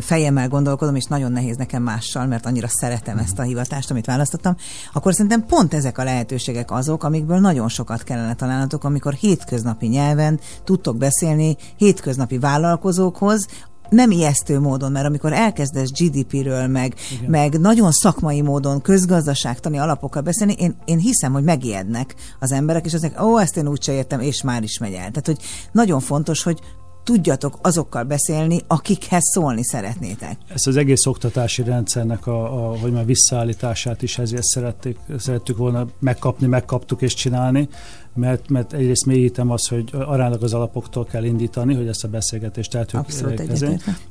fejemmel gondolkodom, és nagyon nehéz nekem mással, mert annyira szeretem ezt a hivatást, amit választottam, akkor szerintem pont ezek a lehetőségek azok, amikből nagyon sokat kellene találnatok, amikor hétköznapi nyelven tudtok beszélni hétköznapi vállalkozókhoz, nem ijesztő módon, mert amikor elkezdesz GDP-ről, meg, meg nagyon szakmai módon, közgazdaságtani alapokkal beszélni, én, én hiszem, hogy megijednek az emberek, és azok, ó, ezt én úgyse értem, és már is megy el. Tehát, hogy nagyon fontos, hogy tudjatok azokkal beszélni, akikhez szólni szeretnétek. Ezt az egész oktatási rendszernek a, a hogy már visszaállítását is ezért szerették, szerettük volna megkapni, megkaptuk és csinálni, mert, mert egyrészt mélyítem azt, hogy aránylag az alapoktól kell indítani, hogy ezt a beszélgetést el tudjuk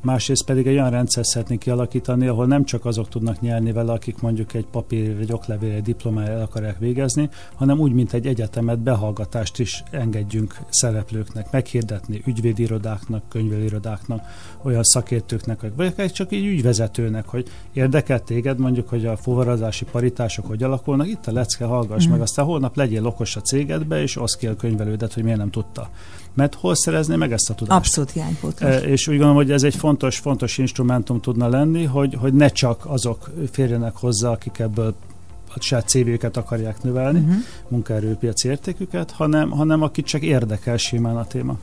Másrészt pedig egy olyan rendszer szeretnénk kialakítani, ahol nem csak azok tudnak nyerni vele, akik mondjuk egy papír, egy oklevél, egy diplomára el akarják végezni, hanem úgy, mint egy egyetemet, behallgatást is engedjünk szereplőknek, meghirdetni ügyvédirodáknak, könyvelirodáknak, olyan szakértőknek, vagy csak így ügyvezetőnek, hogy érdekel téged mondjuk, hogy a fuvarozási paritások hogy alakulnak, itt a lecke, hallgass mm. meg, aztán holnap legyél okos a cégedbe, és oszd ki a könyvelődet, hogy miért nem tudta. Mert hol szerezni meg ezt a tudást? Abszolút hiánypótlás. E, és úgy gondolom, hogy ez egy fontos, fontos instrumentum tudna lenni, hogy, hogy ne csak azok férjenek hozzá, akik ebből a saját CV-ket akarják növelni, uh-huh. munkaerőpiaci értéküket, hanem, hanem akit csak érdekel simán a téma.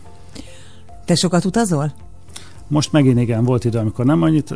Te sokat utazol? Most megint igen, volt idő, amikor nem annyit.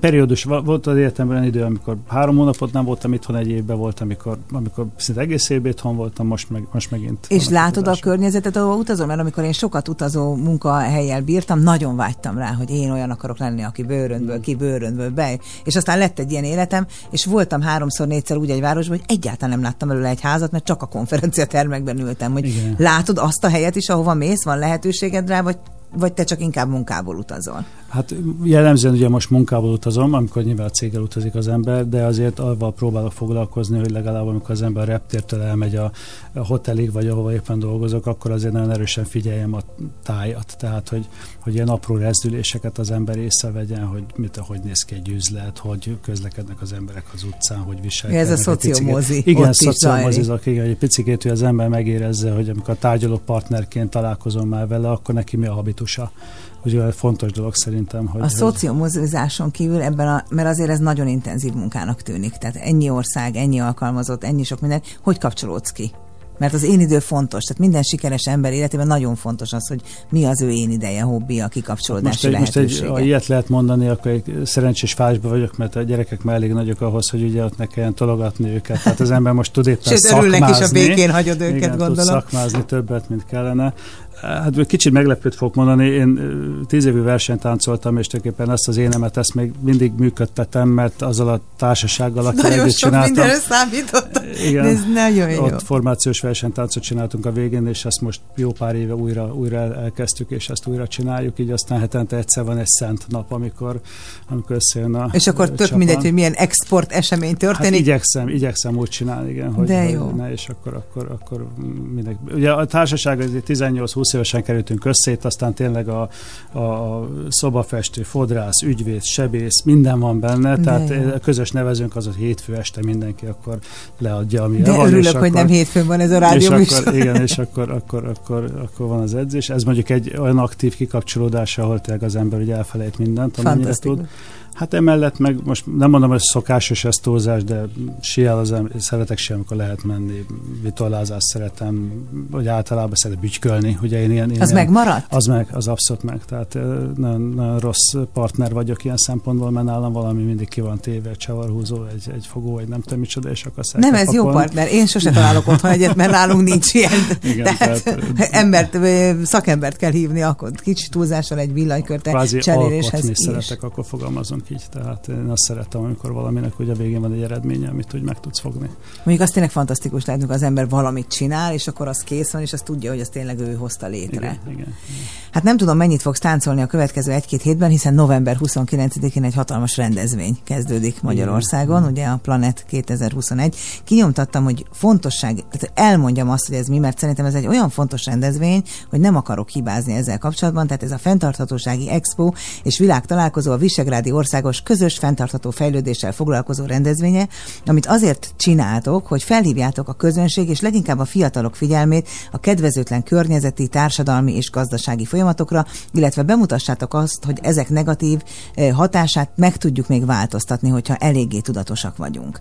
Periódus volt az életemben idő, amikor három hónapot nem voltam itthon, egy évben volt, amikor, amikor szinte egész évben itthon voltam, most, meg, most megint. És látod a környezetet, ahol utazol? Mert amikor én sokat utazó munkahelyel bírtam, nagyon vágytam rá, hogy én olyan akarok lenni, aki bőröndből, mm. ki bőröndből be. És aztán lett egy ilyen életem, és voltam háromszor, négyszer úgy egy városban, hogy egyáltalán nem láttam előle egy házat, mert csak a konferencia termekben ültem. Hogy igen. látod azt a helyet is, ahova mész, van lehetőséged rá, vagy vagy te csak inkább munkából utazol? Hát jellemzően ugye most munkából utazom, amikor nyilván a céggel utazik az ember, de azért avval próbálok foglalkozni, hogy legalább amikor az ember reptértől elmegy a, a hotelig, vagy ahova éppen dolgozok, akkor azért nagyon erősen figyeljem a tájat. Tehát, hogy, hogy ilyen apró rezdüléseket az ember észrevegyen, hogy mit, hogy néz ki egy üzlet, hogy közlekednek az emberek az utcán, hogy viselkednek. Ez a szociomozi. Igen, szociomozizok, igen, egy picit, hogy az ember megérezze, hogy amikor a tárgyaló partnerként találkozom már vele, akkor neki mi a habitusa Ugye fontos dolog szerintem. Hogy, a szociomozizáson kívül ebben, a, mert azért ez nagyon intenzív munkának tűnik, tehát ennyi ország, ennyi alkalmazott, ennyi sok minden, hogy kapcsolódsz ki? Mert az én idő fontos, tehát minden sikeres ember életében nagyon fontos az, hogy mi az ő én ideje, hobbi, a kikapcsolódási most lehetősége. Most egy, ha ilyet lehet mondani, akkor egy szerencsés fázsba vagyok, mert a gyerekek már elég nagyok ahhoz, hogy ugye ott ne kelljen tologatni őket. Tehát az ember most tud éppen Sőt, szakmázni. is a békén hagyod őket, igen, gondolom. Tud szakmázni többet, mint kellene. Hát kicsit meglepőt fogok mondani, én tíz évű versenytáncoltam, és tulajdonképpen ezt az énemet ezt még mindig működtetem, mert azzal a társasággal, aki nagyon együtt csináltam. Nagyon sok számítottam. Igen, ez nagyon jó. Ott formációs versenytáncot csináltunk a végén, és ezt most jó pár éve újra, újra elkezdtük, és ezt újra csináljuk, így aztán hetente egyszer van egy szent nap, amikor, amikor összejön a És akkor tök mindegy, hogy milyen export esemény történik. Hát igyekszem, igyekszem úgy csinálni, igen, hogy, De jó. ne, és akkor, akkor, akkor mindenki. Ugye a társaság 18-20 20 évesen kerültünk össze, itt aztán tényleg a, a szobafestő, fodrász, ügyvéd, sebész, minden van benne, De tehát jó. a közös nevezőnk az, hogy hétfő este mindenki akkor leadja, ami De van. örülök, hogy akkor, nem hétfőn van ez a rádió és akkor, Igen, és akkor, akkor, akkor, akkor, van az edzés. Ez mondjuk egy olyan aktív kikapcsolódás, ahol tényleg az ember ugye elfelejt mindent, amennyire tud. Hát emellett meg most nem mondom, hogy szokásos ez túlzás, de ember, szeretek siel, amikor lehet menni, vitorlázást szeretem, vagy általában szeretem bütykölni. Ugye én ilyen, ilyen, az ilyen, megmaradt? Az meg, az abszolút meg. Tehát nagyon, nagyon rossz partner vagyok ilyen szempontból, mert nálam valami mindig ki van téve, egy csavarhúzó, egy, egy fogó, egy nem tudom micsoda, és akkor Nem, ez pakolni. jó partner. Én sose találok otthon egyet, mert nálunk nincs ilyen. (laughs) Igen, tehát, tehát embert, szakembert kell hívni, akkor kicsi túlzással egy villanykörte cseréléshez szeretek, akkor fogalmazunk így. Tehát én azt szeretem, amikor valaminek ugye a végén van egy eredménye, amit úgy meg tudsz fogni. Mondjuk azt tényleg fantasztikus lehet, amikor az ember valamit csinál, és akkor az kész van, és azt tudja, hogy az tényleg ő hozta létre. Igen, igen, igen. Hát nem tudom, mennyit fogsz táncolni a következő egy-két hétben, hiszen november 29-én egy hatalmas rendezvény kezdődik Magyarországon, igen. ugye a Planet 2021. Kinyomtattam, hogy fontosság, tehát elmondjam azt, hogy ez mi, mert szerintem ez egy olyan fontos rendezvény, hogy nem akarok hibázni ezzel kapcsolatban, tehát ez a fenntarthatósági expo és világtalálkozó a Visegrádi Országos Közös Fenntartható Fejlődéssel foglalkozó rendezvénye, amit azért csináltok, hogy felhívjátok a közönség és leginkább a fiatalok figyelmét a kedvezőtlen környezeti, társadalmi és gazdasági folyamatokra, illetve bemutassátok azt, hogy ezek negatív eh, hatását meg tudjuk még változtatni, hogyha eléggé tudatosak vagyunk.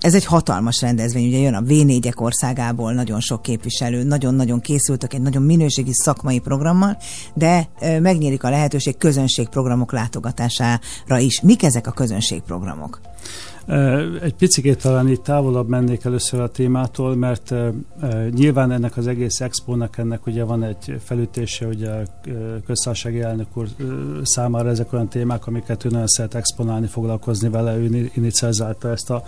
Ez egy hatalmas rendezvény, ugye jön a v országából nagyon sok képviselő, nagyon-nagyon készültek egy nagyon minőségi szakmai programmal, de megnyílik a lehetőség közönségprogramok látogatására is. Mik ezek a közönségprogramok? Egy picit talán így távolabb mennék először a témától, mert nyilván ennek az egész expónak ennek ugye van egy felütése, ugye a köztársasági elnök úr számára ezek olyan témák, amiket ő nagyon szeret exponálni, foglalkozni vele, ő iniciálta ezt a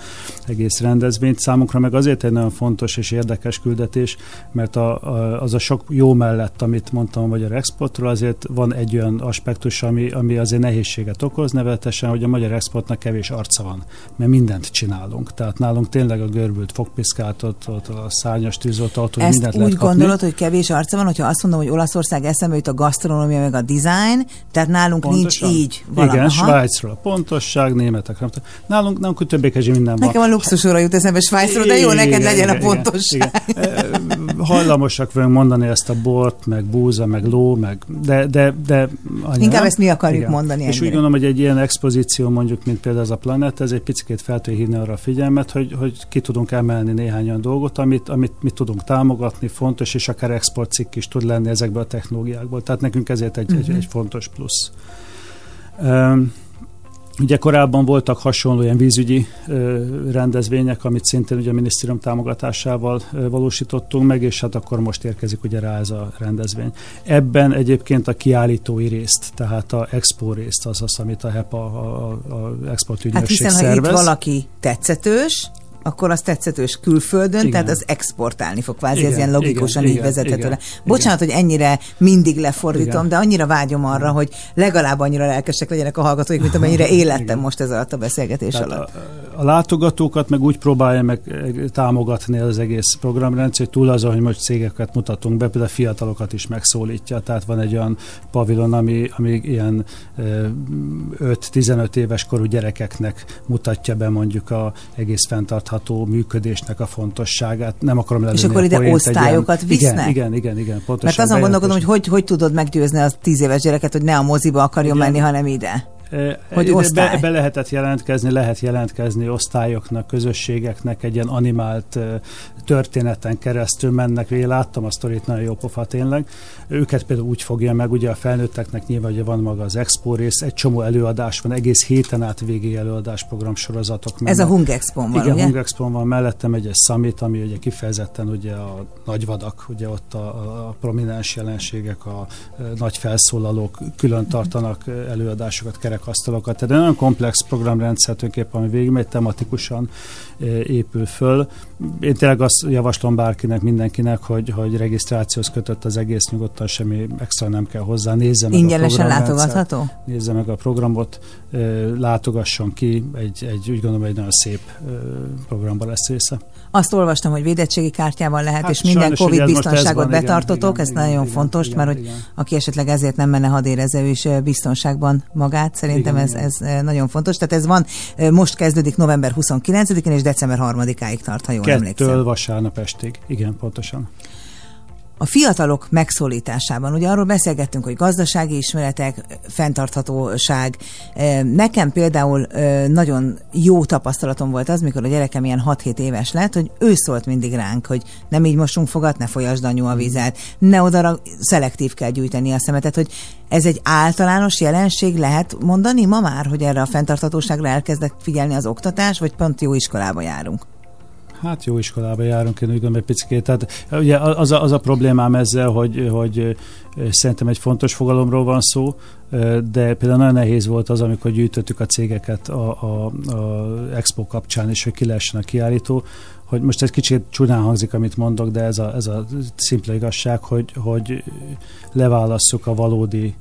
egész rendezvényt. Számunkra meg azért egy nagyon fontos és érdekes küldetés, mert a, a, az a sok jó mellett, amit mondtam a Magyar Exportról, azért van egy olyan aspektus, ami, ami azért nehézséget okoz, nevetesen, hogy a Magyar Exportnak kevés arca van, mert mindent csinálunk. Tehát nálunk tényleg a görbült fogpiszkátot, ott a szárnyas tűzoltót, hogy mindent úgy lehet kapni. gondolod, hogy kevés arca van, hogyha azt mondom, hogy Olaszország eszembe jut a gasztronómia meg a design, tehát nálunk Pontosan. nincs így valami. Igen, Aha. Svájcról pontosság, németek nem Nálunk, nálunk többé minden van. Nekem a luxusóra jut eszembe Svájcról, de jó, neked legyen a pontosság. Igen. Hajlamosak vagyunk mondani ezt a bort, meg búza, meg ló, meg de, de, de anya, Inkább ezt mi akarjuk igen. mondani. És ennyire. úgy gondolom, hogy egy ilyen expozíció, mondjuk, mint például ez a Planet, ez egy picit fel tudja hívni arra a figyelmet, hogy, hogy ki tudunk emelni néhány olyan dolgot, amit, amit mi tudunk támogatni, fontos, és akár exportcikk is tud lenni ezekből a technológiákból. Tehát nekünk ezért egy, uh-huh. egy, egy fontos plusz. Um, Ugye korábban voltak hasonló ilyen vízügyi ö, rendezvények, amit szintén ugye a minisztérium támogatásával ö, valósítottunk meg, és hát akkor most érkezik ugye rá ez a rendezvény. Ebben egyébként a kiállítói részt, tehát a expo részt, az az, amit a HEPA, a, a, a exportügynökség hát hiszen, szervez. ha itt valaki tetszetős, akkor az tetszetős külföldön, igen. tehát az exportálni fog kvázi, igen, ez ilyen logikusan igen, így vezethető le. Bocsánat, igen. hogy ennyire mindig lefordítom, igen. de annyira vágyom arra, hogy legalább annyira lelkesek legyenek a hallgatóik, mint amennyire (laughs) élettem igen. most ez alatt a beszélgetés tehát alatt. A, a látogatókat meg úgy próbálja meg támogatni az egész programrendszer, hogy túl azon, hogy most cégeket mutatunk be, például a fiatalokat is megszólítja, tehát van egy olyan pavilon, ami, ami ilyen 5-15 éves korú gyerekeknek mutatja be mondjuk a egész fenntart fenntartható működésnek a fontosságát. Nem akarom És akkor ide osztályokat ilyen, visznek? Igen, igen, igen, pontosan. Mert azon gondolkodom, hogy, hogy hogy tudod meggyőzni az tíz éves gyereket, hogy ne a moziba akarjon igen. menni, hanem ide. Hogy osztály. Be, be lehetett jelentkezni, lehet jelentkezni osztályoknak, közösségeknek, egy ilyen animált történeten keresztül mennek. Én láttam a sztorit, nagyon jó pofa tényleg. Őket például úgy fogja meg, ugye a felnőtteknek nyilván ugye van maga az expo rész, egy csomó előadás van, egész héten át végig előadás program sorozatok. Ez a Hung expo van, Igen, ugye? Hung expo van, mellettem egy, egy summit, ami ugye kifejezetten ugye a nagyvadak, ugye ott a, a prominens jelenségek, a, a nagy felszólalók külön tartanak előadásokat, kerekasztalokat. Tehát egy nagyon komplex programrendszer tulajdonképpen, ami végigmegy tematikusan épül föl. Én tényleg azt javaslom bárkinek, mindenkinek, hogy, hogy regisztrációhoz kötött az egész nyugodtan, semmi extra nem kell hozzá. Nézze meg Ingyenesen a látogatható? Nézze meg a programot, látogasson ki, egy, egy úgy gondolom, egy nagyon szép programban lesz része. Azt olvastam, hogy védettségi kártyával lehet, hát és minden Covid biztonságot van, betartotok, igen, ez igen, nagyon igen, fontos, igen, mert igen. hogy aki esetleg ezért nem menne hadérező is biztonságban magát, szerintem igen, ez, ez nagyon fontos. Tehát ez van, most kezdődik november 29-én, és december 3-áig tart, ha jól Kettől emlékszem. vasárnap estig, igen, pontosan. A fiatalok megszólításában, ugye arról beszélgettünk, hogy gazdasági ismeretek, fenntarthatóság. Nekem például nagyon jó tapasztalatom volt az, mikor a gyerekem ilyen 6-7 éves lett, hogy ő szólt mindig ránk, hogy nem így mosunk fogat, ne folyasd anyu a vizet, ne oda szelektív kell gyűjteni a szemetet, hogy ez egy általános jelenség lehet mondani ma már, hogy erre a fenntarthatóságra elkezdett figyelni az oktatás, vagy pont jó iskolába járunk? Hát jó iskolába járunk, én úgy gondolom egy picit. Tehát ugye az a, az a problémám ezzel, hogy, hogy szerintem egy fontos fogalomról van szó, de például nagyon nehéz volt az, amikor gyűjtöttük a cégeket a, a, a Expo kapcsán, és hogy ki lehessen a kiállító, hogy most egy kicsit csúnyán hangzik, amit mondok, de ez a, ez a szimpla igazság, hogy, hogy leválasszuk a valódi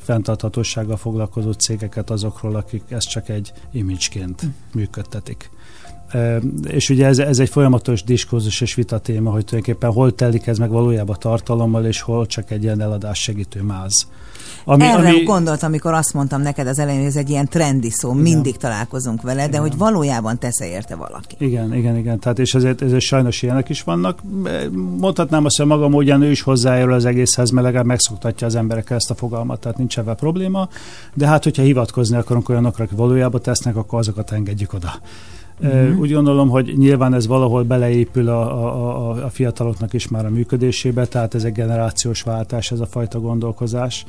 fenntarthatósággal foglalkozó cégeket azokról, akik ezt csak egy imicsként működtetik. És ugye ez, ez egy folyamatos diskurzus és vita téma, hogy tulajdonképpen hol telik ez meg valójában tartalommal, és hol csak egy ilyen eladás segítő máz. Ami, Erre ami... gondolt, amikor azt mondtam neked az elején, hogy ez egy ilyen trendi szó, igen. mindig találkozunk vele, de igen. hogy valójában tesz érte valaki. Igen, igen, igen. Tehát és ezért, ezért sajnos ilyenek is vannak. Mondhatnám azt, hogy maga módján ő is hozzájárul az egészhez, mert legalább megszoktatja az emberekkel ezt a fogalmat, tehát nincs ebben probléma. De hát, hogyha hivatkozni akarunk olyanokra, akik valójában tesznek, akkor azokat engedjük oda. Uh-huh. Úgy gondolom, hogy nyilván ez valahol beleépül a, a, a, a fiataloknak is már a működésébe, tehát ez egy generációs váltás, ez a fajta gondolkozás.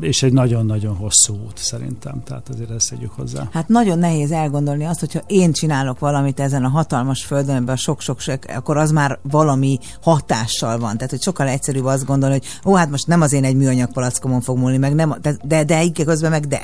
és egy nagyon-nagyon hosszú út szerintem, tehát azért ezt tegyük hozzá. Hát nagyon nehéz elgondolni azt, hogyha én csinálok valamit ezen a hatalmas földön, ebben a sok-sok, akkor az már valami hatással van. Tehát, hogy sokkal egyszerűbb azt gondolni, hogy ó, hát most nem az én egy műanyag palackomon fog múlni, meg nem, de, de, de közben meg de.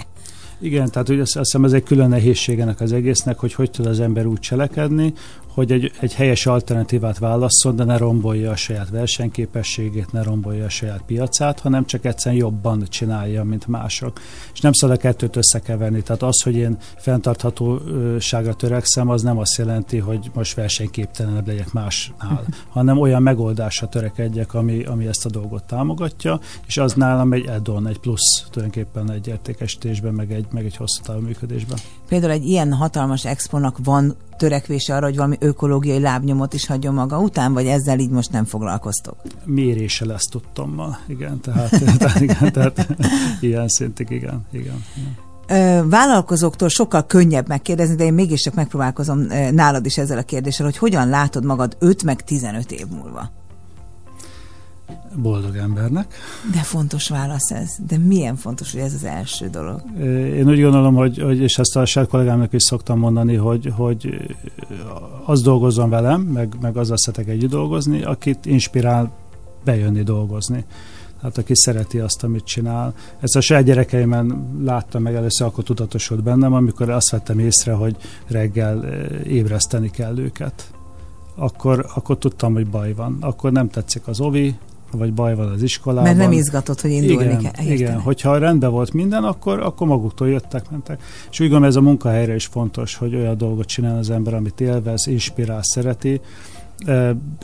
Igen, tehát ugye azt hiszem ez egy külön nehézségenek az egésznek, hogy hogy tud az ember úgy cselekedni, hogy egy, egy helyes alternatívát válasszon, de ne rombolja a saját versenyképességét, ne rombolja a saját piacát, hanem csak egyszerűen jobban csinálja, mint mások. És nem szabad a kettőt összekeverni. Tehát az, hogy én fenntarthatóságra törekszem, az nem azt jelenti, hogy most versenyképtelenebb legyek másnál, (laughs) hanem olyan megoldásra törekedjek, ami, ami ezt a dolgot támogatja, és az nálam egy add egy plusz tulajdonképpen egy értékesítésben, meg egy, meg egy hosszú távú működésben. Például egy ilyen hatalmas expónak van törekvése arra, hogy valami ökológiai lábnyomot is hagyjon maga után, vagy ezzel így most nem foglalkoztok? Mérése lesz tudtommal, igen, tehát, (laughs) tehát, igen, tehát ilyen szintig, igen, igen. igen. vállalkozóktól sokkal könnyebb megkérdezni, de én mégis csak megpróbálkozom nálad is ezzel a kérdéssel, hogy hogyan látod magad 5 meg 15 év múlva? Boldog embernek. De fontos válasz ez. De milyen fontos, hogy ez az első dolog? Én úgy gondolom, hogy, hogy és ezt a saját kollégámnak is szoktam mondani, hogy, hogy az dolgozzon velem, meg, meg azzal szeretek együtt dolgozni, akit inspirál bejönni dolgozni. Hát aki szereti azt, amit csinál. Ezt a saját gyerekeimen láttam meg először, akkor tudatosult bennem, amikor azt vettem észre, hogy reggel ébreszteni kell őket. Akkor, akkor tudtam, hogy baj van. Akkor nem tetszik az ovi, vagy baj van az iskolában. Mert nem izgatott, hogy indulni igen, kell. Érteni. Igen, hogyha rendben volt minden, akkor, akkor maguktól jöttek, mentek. És úgy gondolom, ez a munkahelyre is fontos, hogy olyan dolgot csinál az ember, amit élvez, inspirál, szereti.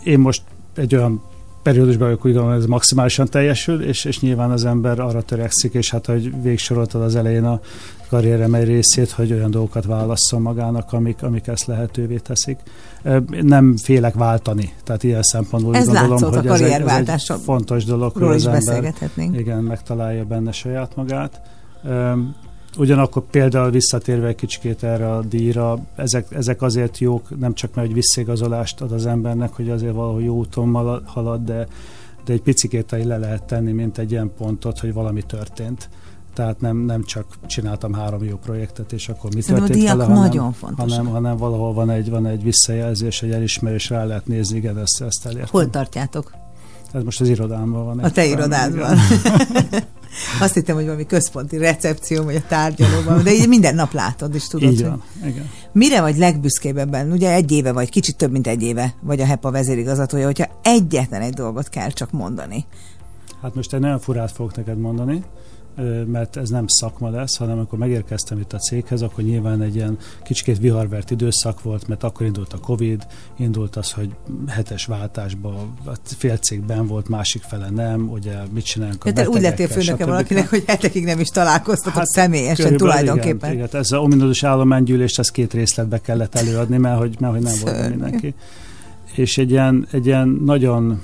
Én most egy olyan periódusban vagyok, úgy gondolom, ez maximálisan teljesül, és, és nyilván az ember arra törekszik, és hát, hogy végsoroltad az elején a karrierem egy részét, hogy olyan dolgokat válasszon magának, amik, amik ezt lehetővé teszik. Nem félek váltani, tehát ilyen szempontból ez gondolom, hogy ez egy, ez egy fontos dolog, hogy az ember igen, megtalálja benne saját magát. Ugyanakkor például visszatérve egy kicsikét erre a díjra, ezek, ezek azért jók, nem csak mert egy visszigazolást ad az embernek, hogy azért valahol jó úton halad, de, de egy picikét le lehet tenni, mint egy ilyen pontot, hogy valami történt. Tehát nem, nem csak csináltam három jó projektet, és akkor mi Szerintem történt vele, hanem, nagyon fontos. hanem, hanem valahol van egy, van egy visszajelzés, egy elismerés, rá lehet nézni, igen, ezt, ezt elértem. Hol tartjátok? Ez most az irodámban van. A te irodádban. (laughs) Azt hittem, hogy valami központi recepció, vagy a tárgyalóban, de így minden nap látod, és tudod, így van, hogy igen. Mire vagy legbüszkébb ebben? Ugye egy éve vagy, kicsit több, mint egy éve vagy a HEPA vezérigazgatója, hogyha egyetlen egy dolgot kell csak mondani. Hát most egy nagyon furát fogok neked mondani, mert ez nem szakma lesz, hanem amikor megérkeztem itt a céghez, akkor nyilván egy ilyen kicsit viharvert időszak volt, mert akkor indult a Covid, indult az, hogy hetes váltásba fél cégben volt, másik fele nem, ugye mit csinálunk a Te úgy lettél főnöke valakinek, hogy hetekig nem is találkoztatok hát, személyesen tulajdonképpen. Igen, igen, ez a ominózus állománygyűlést, ezt két részletbe kellett előadni, mert hogy, mert hogy nem volt mindenki. És egy ilyen, egy ilyen nagyon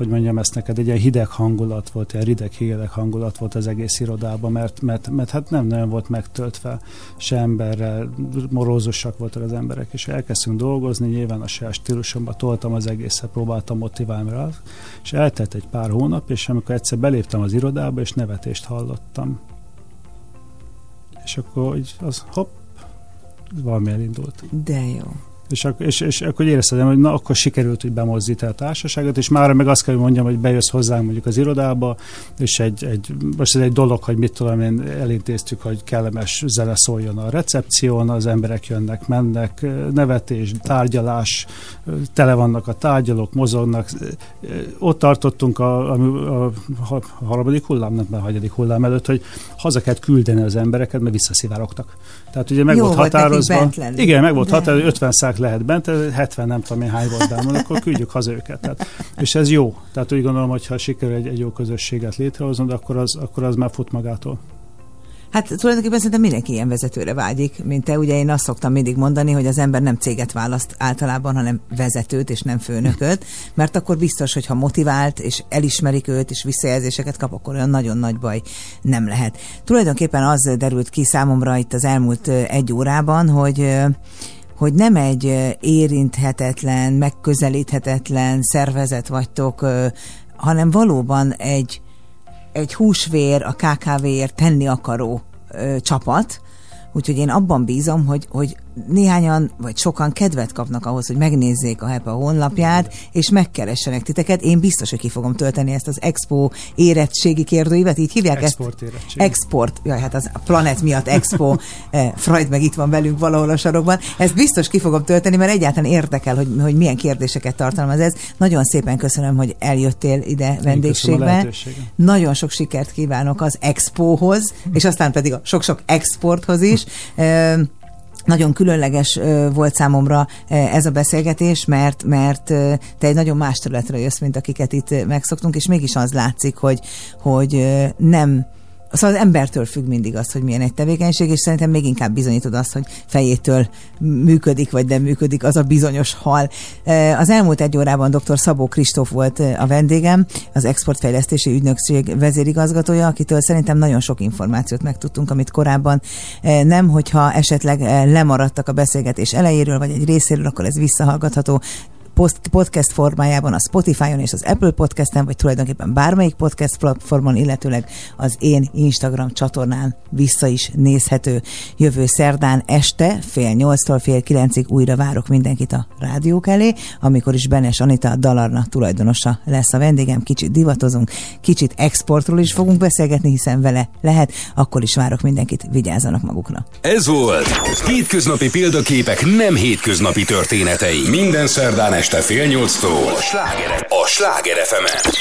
hogy mondjam ezt neked, egy ilyen hideg hangulat volt, egy rideg hideg hangulat volt az egész irodában, mert, mert, mert hát nem nagyon volt megtöltve se emberrel, morózusak voltak az emberek, és elkezdtünk dolgozni, nyilván a saját stílusomban toltam az egészet, próbáltam motiválni rá, és eltelt egy pár hónap, és amikor egyszer beléptem az irodába, és nevetést hallottam. És akkor így az hopp, valami elindult. De jó. És, ak- és, és akkor éreztem, hogy na, akkor sikerült, hogy bemozdítani a társaságot, és már meg azt kell, hogy mondjam, hogy bejössz hozzánk mondjuk az irodába, és egy, egy, most ez egy dolog, hogy mit tudom én, elintéztük, hogy kellemes zene szóljon a recepción, az emberek jönnek, mennek, nevetés, tárgyalás, tele vannak a tárgyalók, mozognak. Ott tartottunk a, a, a, a harmadik hullám, nem a hagyadik hullám előtt, hogy haza kellett küldeni az embereket, mert visszaszivárogtak. Tehát ugye meg Jó volt határozva. Igen, meg volt határozva, 50 szák lehet bent, 70 nem tudom én hány volt benne, akkor küldjük haza őket. Tehát, és ez jó. Tehát úgy gondolom, hogy ha sikerül egy, egy jó közösséget létrehozni, akkor az, akkor az már fut magától. Hát tulajdonképpen szerintem mindenki ilyen vezetőre vágyik, mint te. Ugye én azt szoktam mindig mondani, hogy az ember nem céget választ általában, hanem vezetőt és nem főnököt, mert akkor biztos, hogy ha motivált és elismerik őt és visszajelzéseket kap, akkor olyan nagyon nagy baj nem lehet. Tulajdonképpen az derült ki számomra itt az elmúlt egy órában, hogy hogy nem egy érinthetetlen, megközelíthetetlen szervezet vagytok, hanem valóban egy egy húsvér, a KKV-ért tenni akaró csapat, Úgyhogy én abban bízom, hogy, hogy néhányan, vagy sokan kedvet kapnak ahhoz, hogy megnézzék a HEPA honlapját, és megkeressenek titeket. Én biztos, hogy ki fogom tölteni ezt az Expo érettségi kérdőívet, így hívják Export ezt? érettség. Export. Jaj, hát az a Planet miatt Expo. (laughs) Eh, Freud meg itt van velünk valahol a sarokban. Ezt biztos ki fogom tölteni, mert egyáltalán érdekel, hogy, hogy milyen kérdéseket tartalmaz ez. Nagyon szépen köszönöm, hogy eljöttél ide vendégségbe. Nagyon sok sikert kívánok az Expohoz, és aztán pedig a sok-sok exporthoz is. Nagyon különleges volt számomra ez a beszélgetés, mert mert te egy nagyon más területre jössz, mint akiket itt megszoktunk, és mégis az látszik, hogy, hogy nem Szóval az embertől függ mindig az, hogy milyen egy tevékenység, és szerintem még inkább bizonyítod azt, hogy fejétől működik, vagy nem működik az a bizonyos hal. E, Az elmúlt egy órában dr. Szabó Kristóf volt e, a vendégem, az Exportfejlesztési Ügynökség vezérigazgatója, akitől szerintem nagyon sok információt megtudtunk, amit korábban e, nem, hogyha esetleg lemaradtak a beszélgetés elejéről, vagy egy részéről, akkor ez visszahallgatható podcast formájában a Spotify-on és az Apple Podcast-en, vagy tulajdonképpen bármelyik podcast platformon, illetőleg az én Instagram csatornán vissza is nézhető. Jövő szerdán este fél nyolctól fél kilencig újra várok mindenkit a rádiók elé, amikor is Benes Anita Dalarna tulajdonosa lesz a vendégem. Kicsit divatozunk, kicsit exportról is fogunk beszélgetni, hiszen vele lehet, akkor is várok mindenkit, vigyázzanak magukra. Ez volt Hétköznapi példaképek nem hétköznapi történetei. Minden szerdán este fél nyolctól. A Sláger, a Sláger fm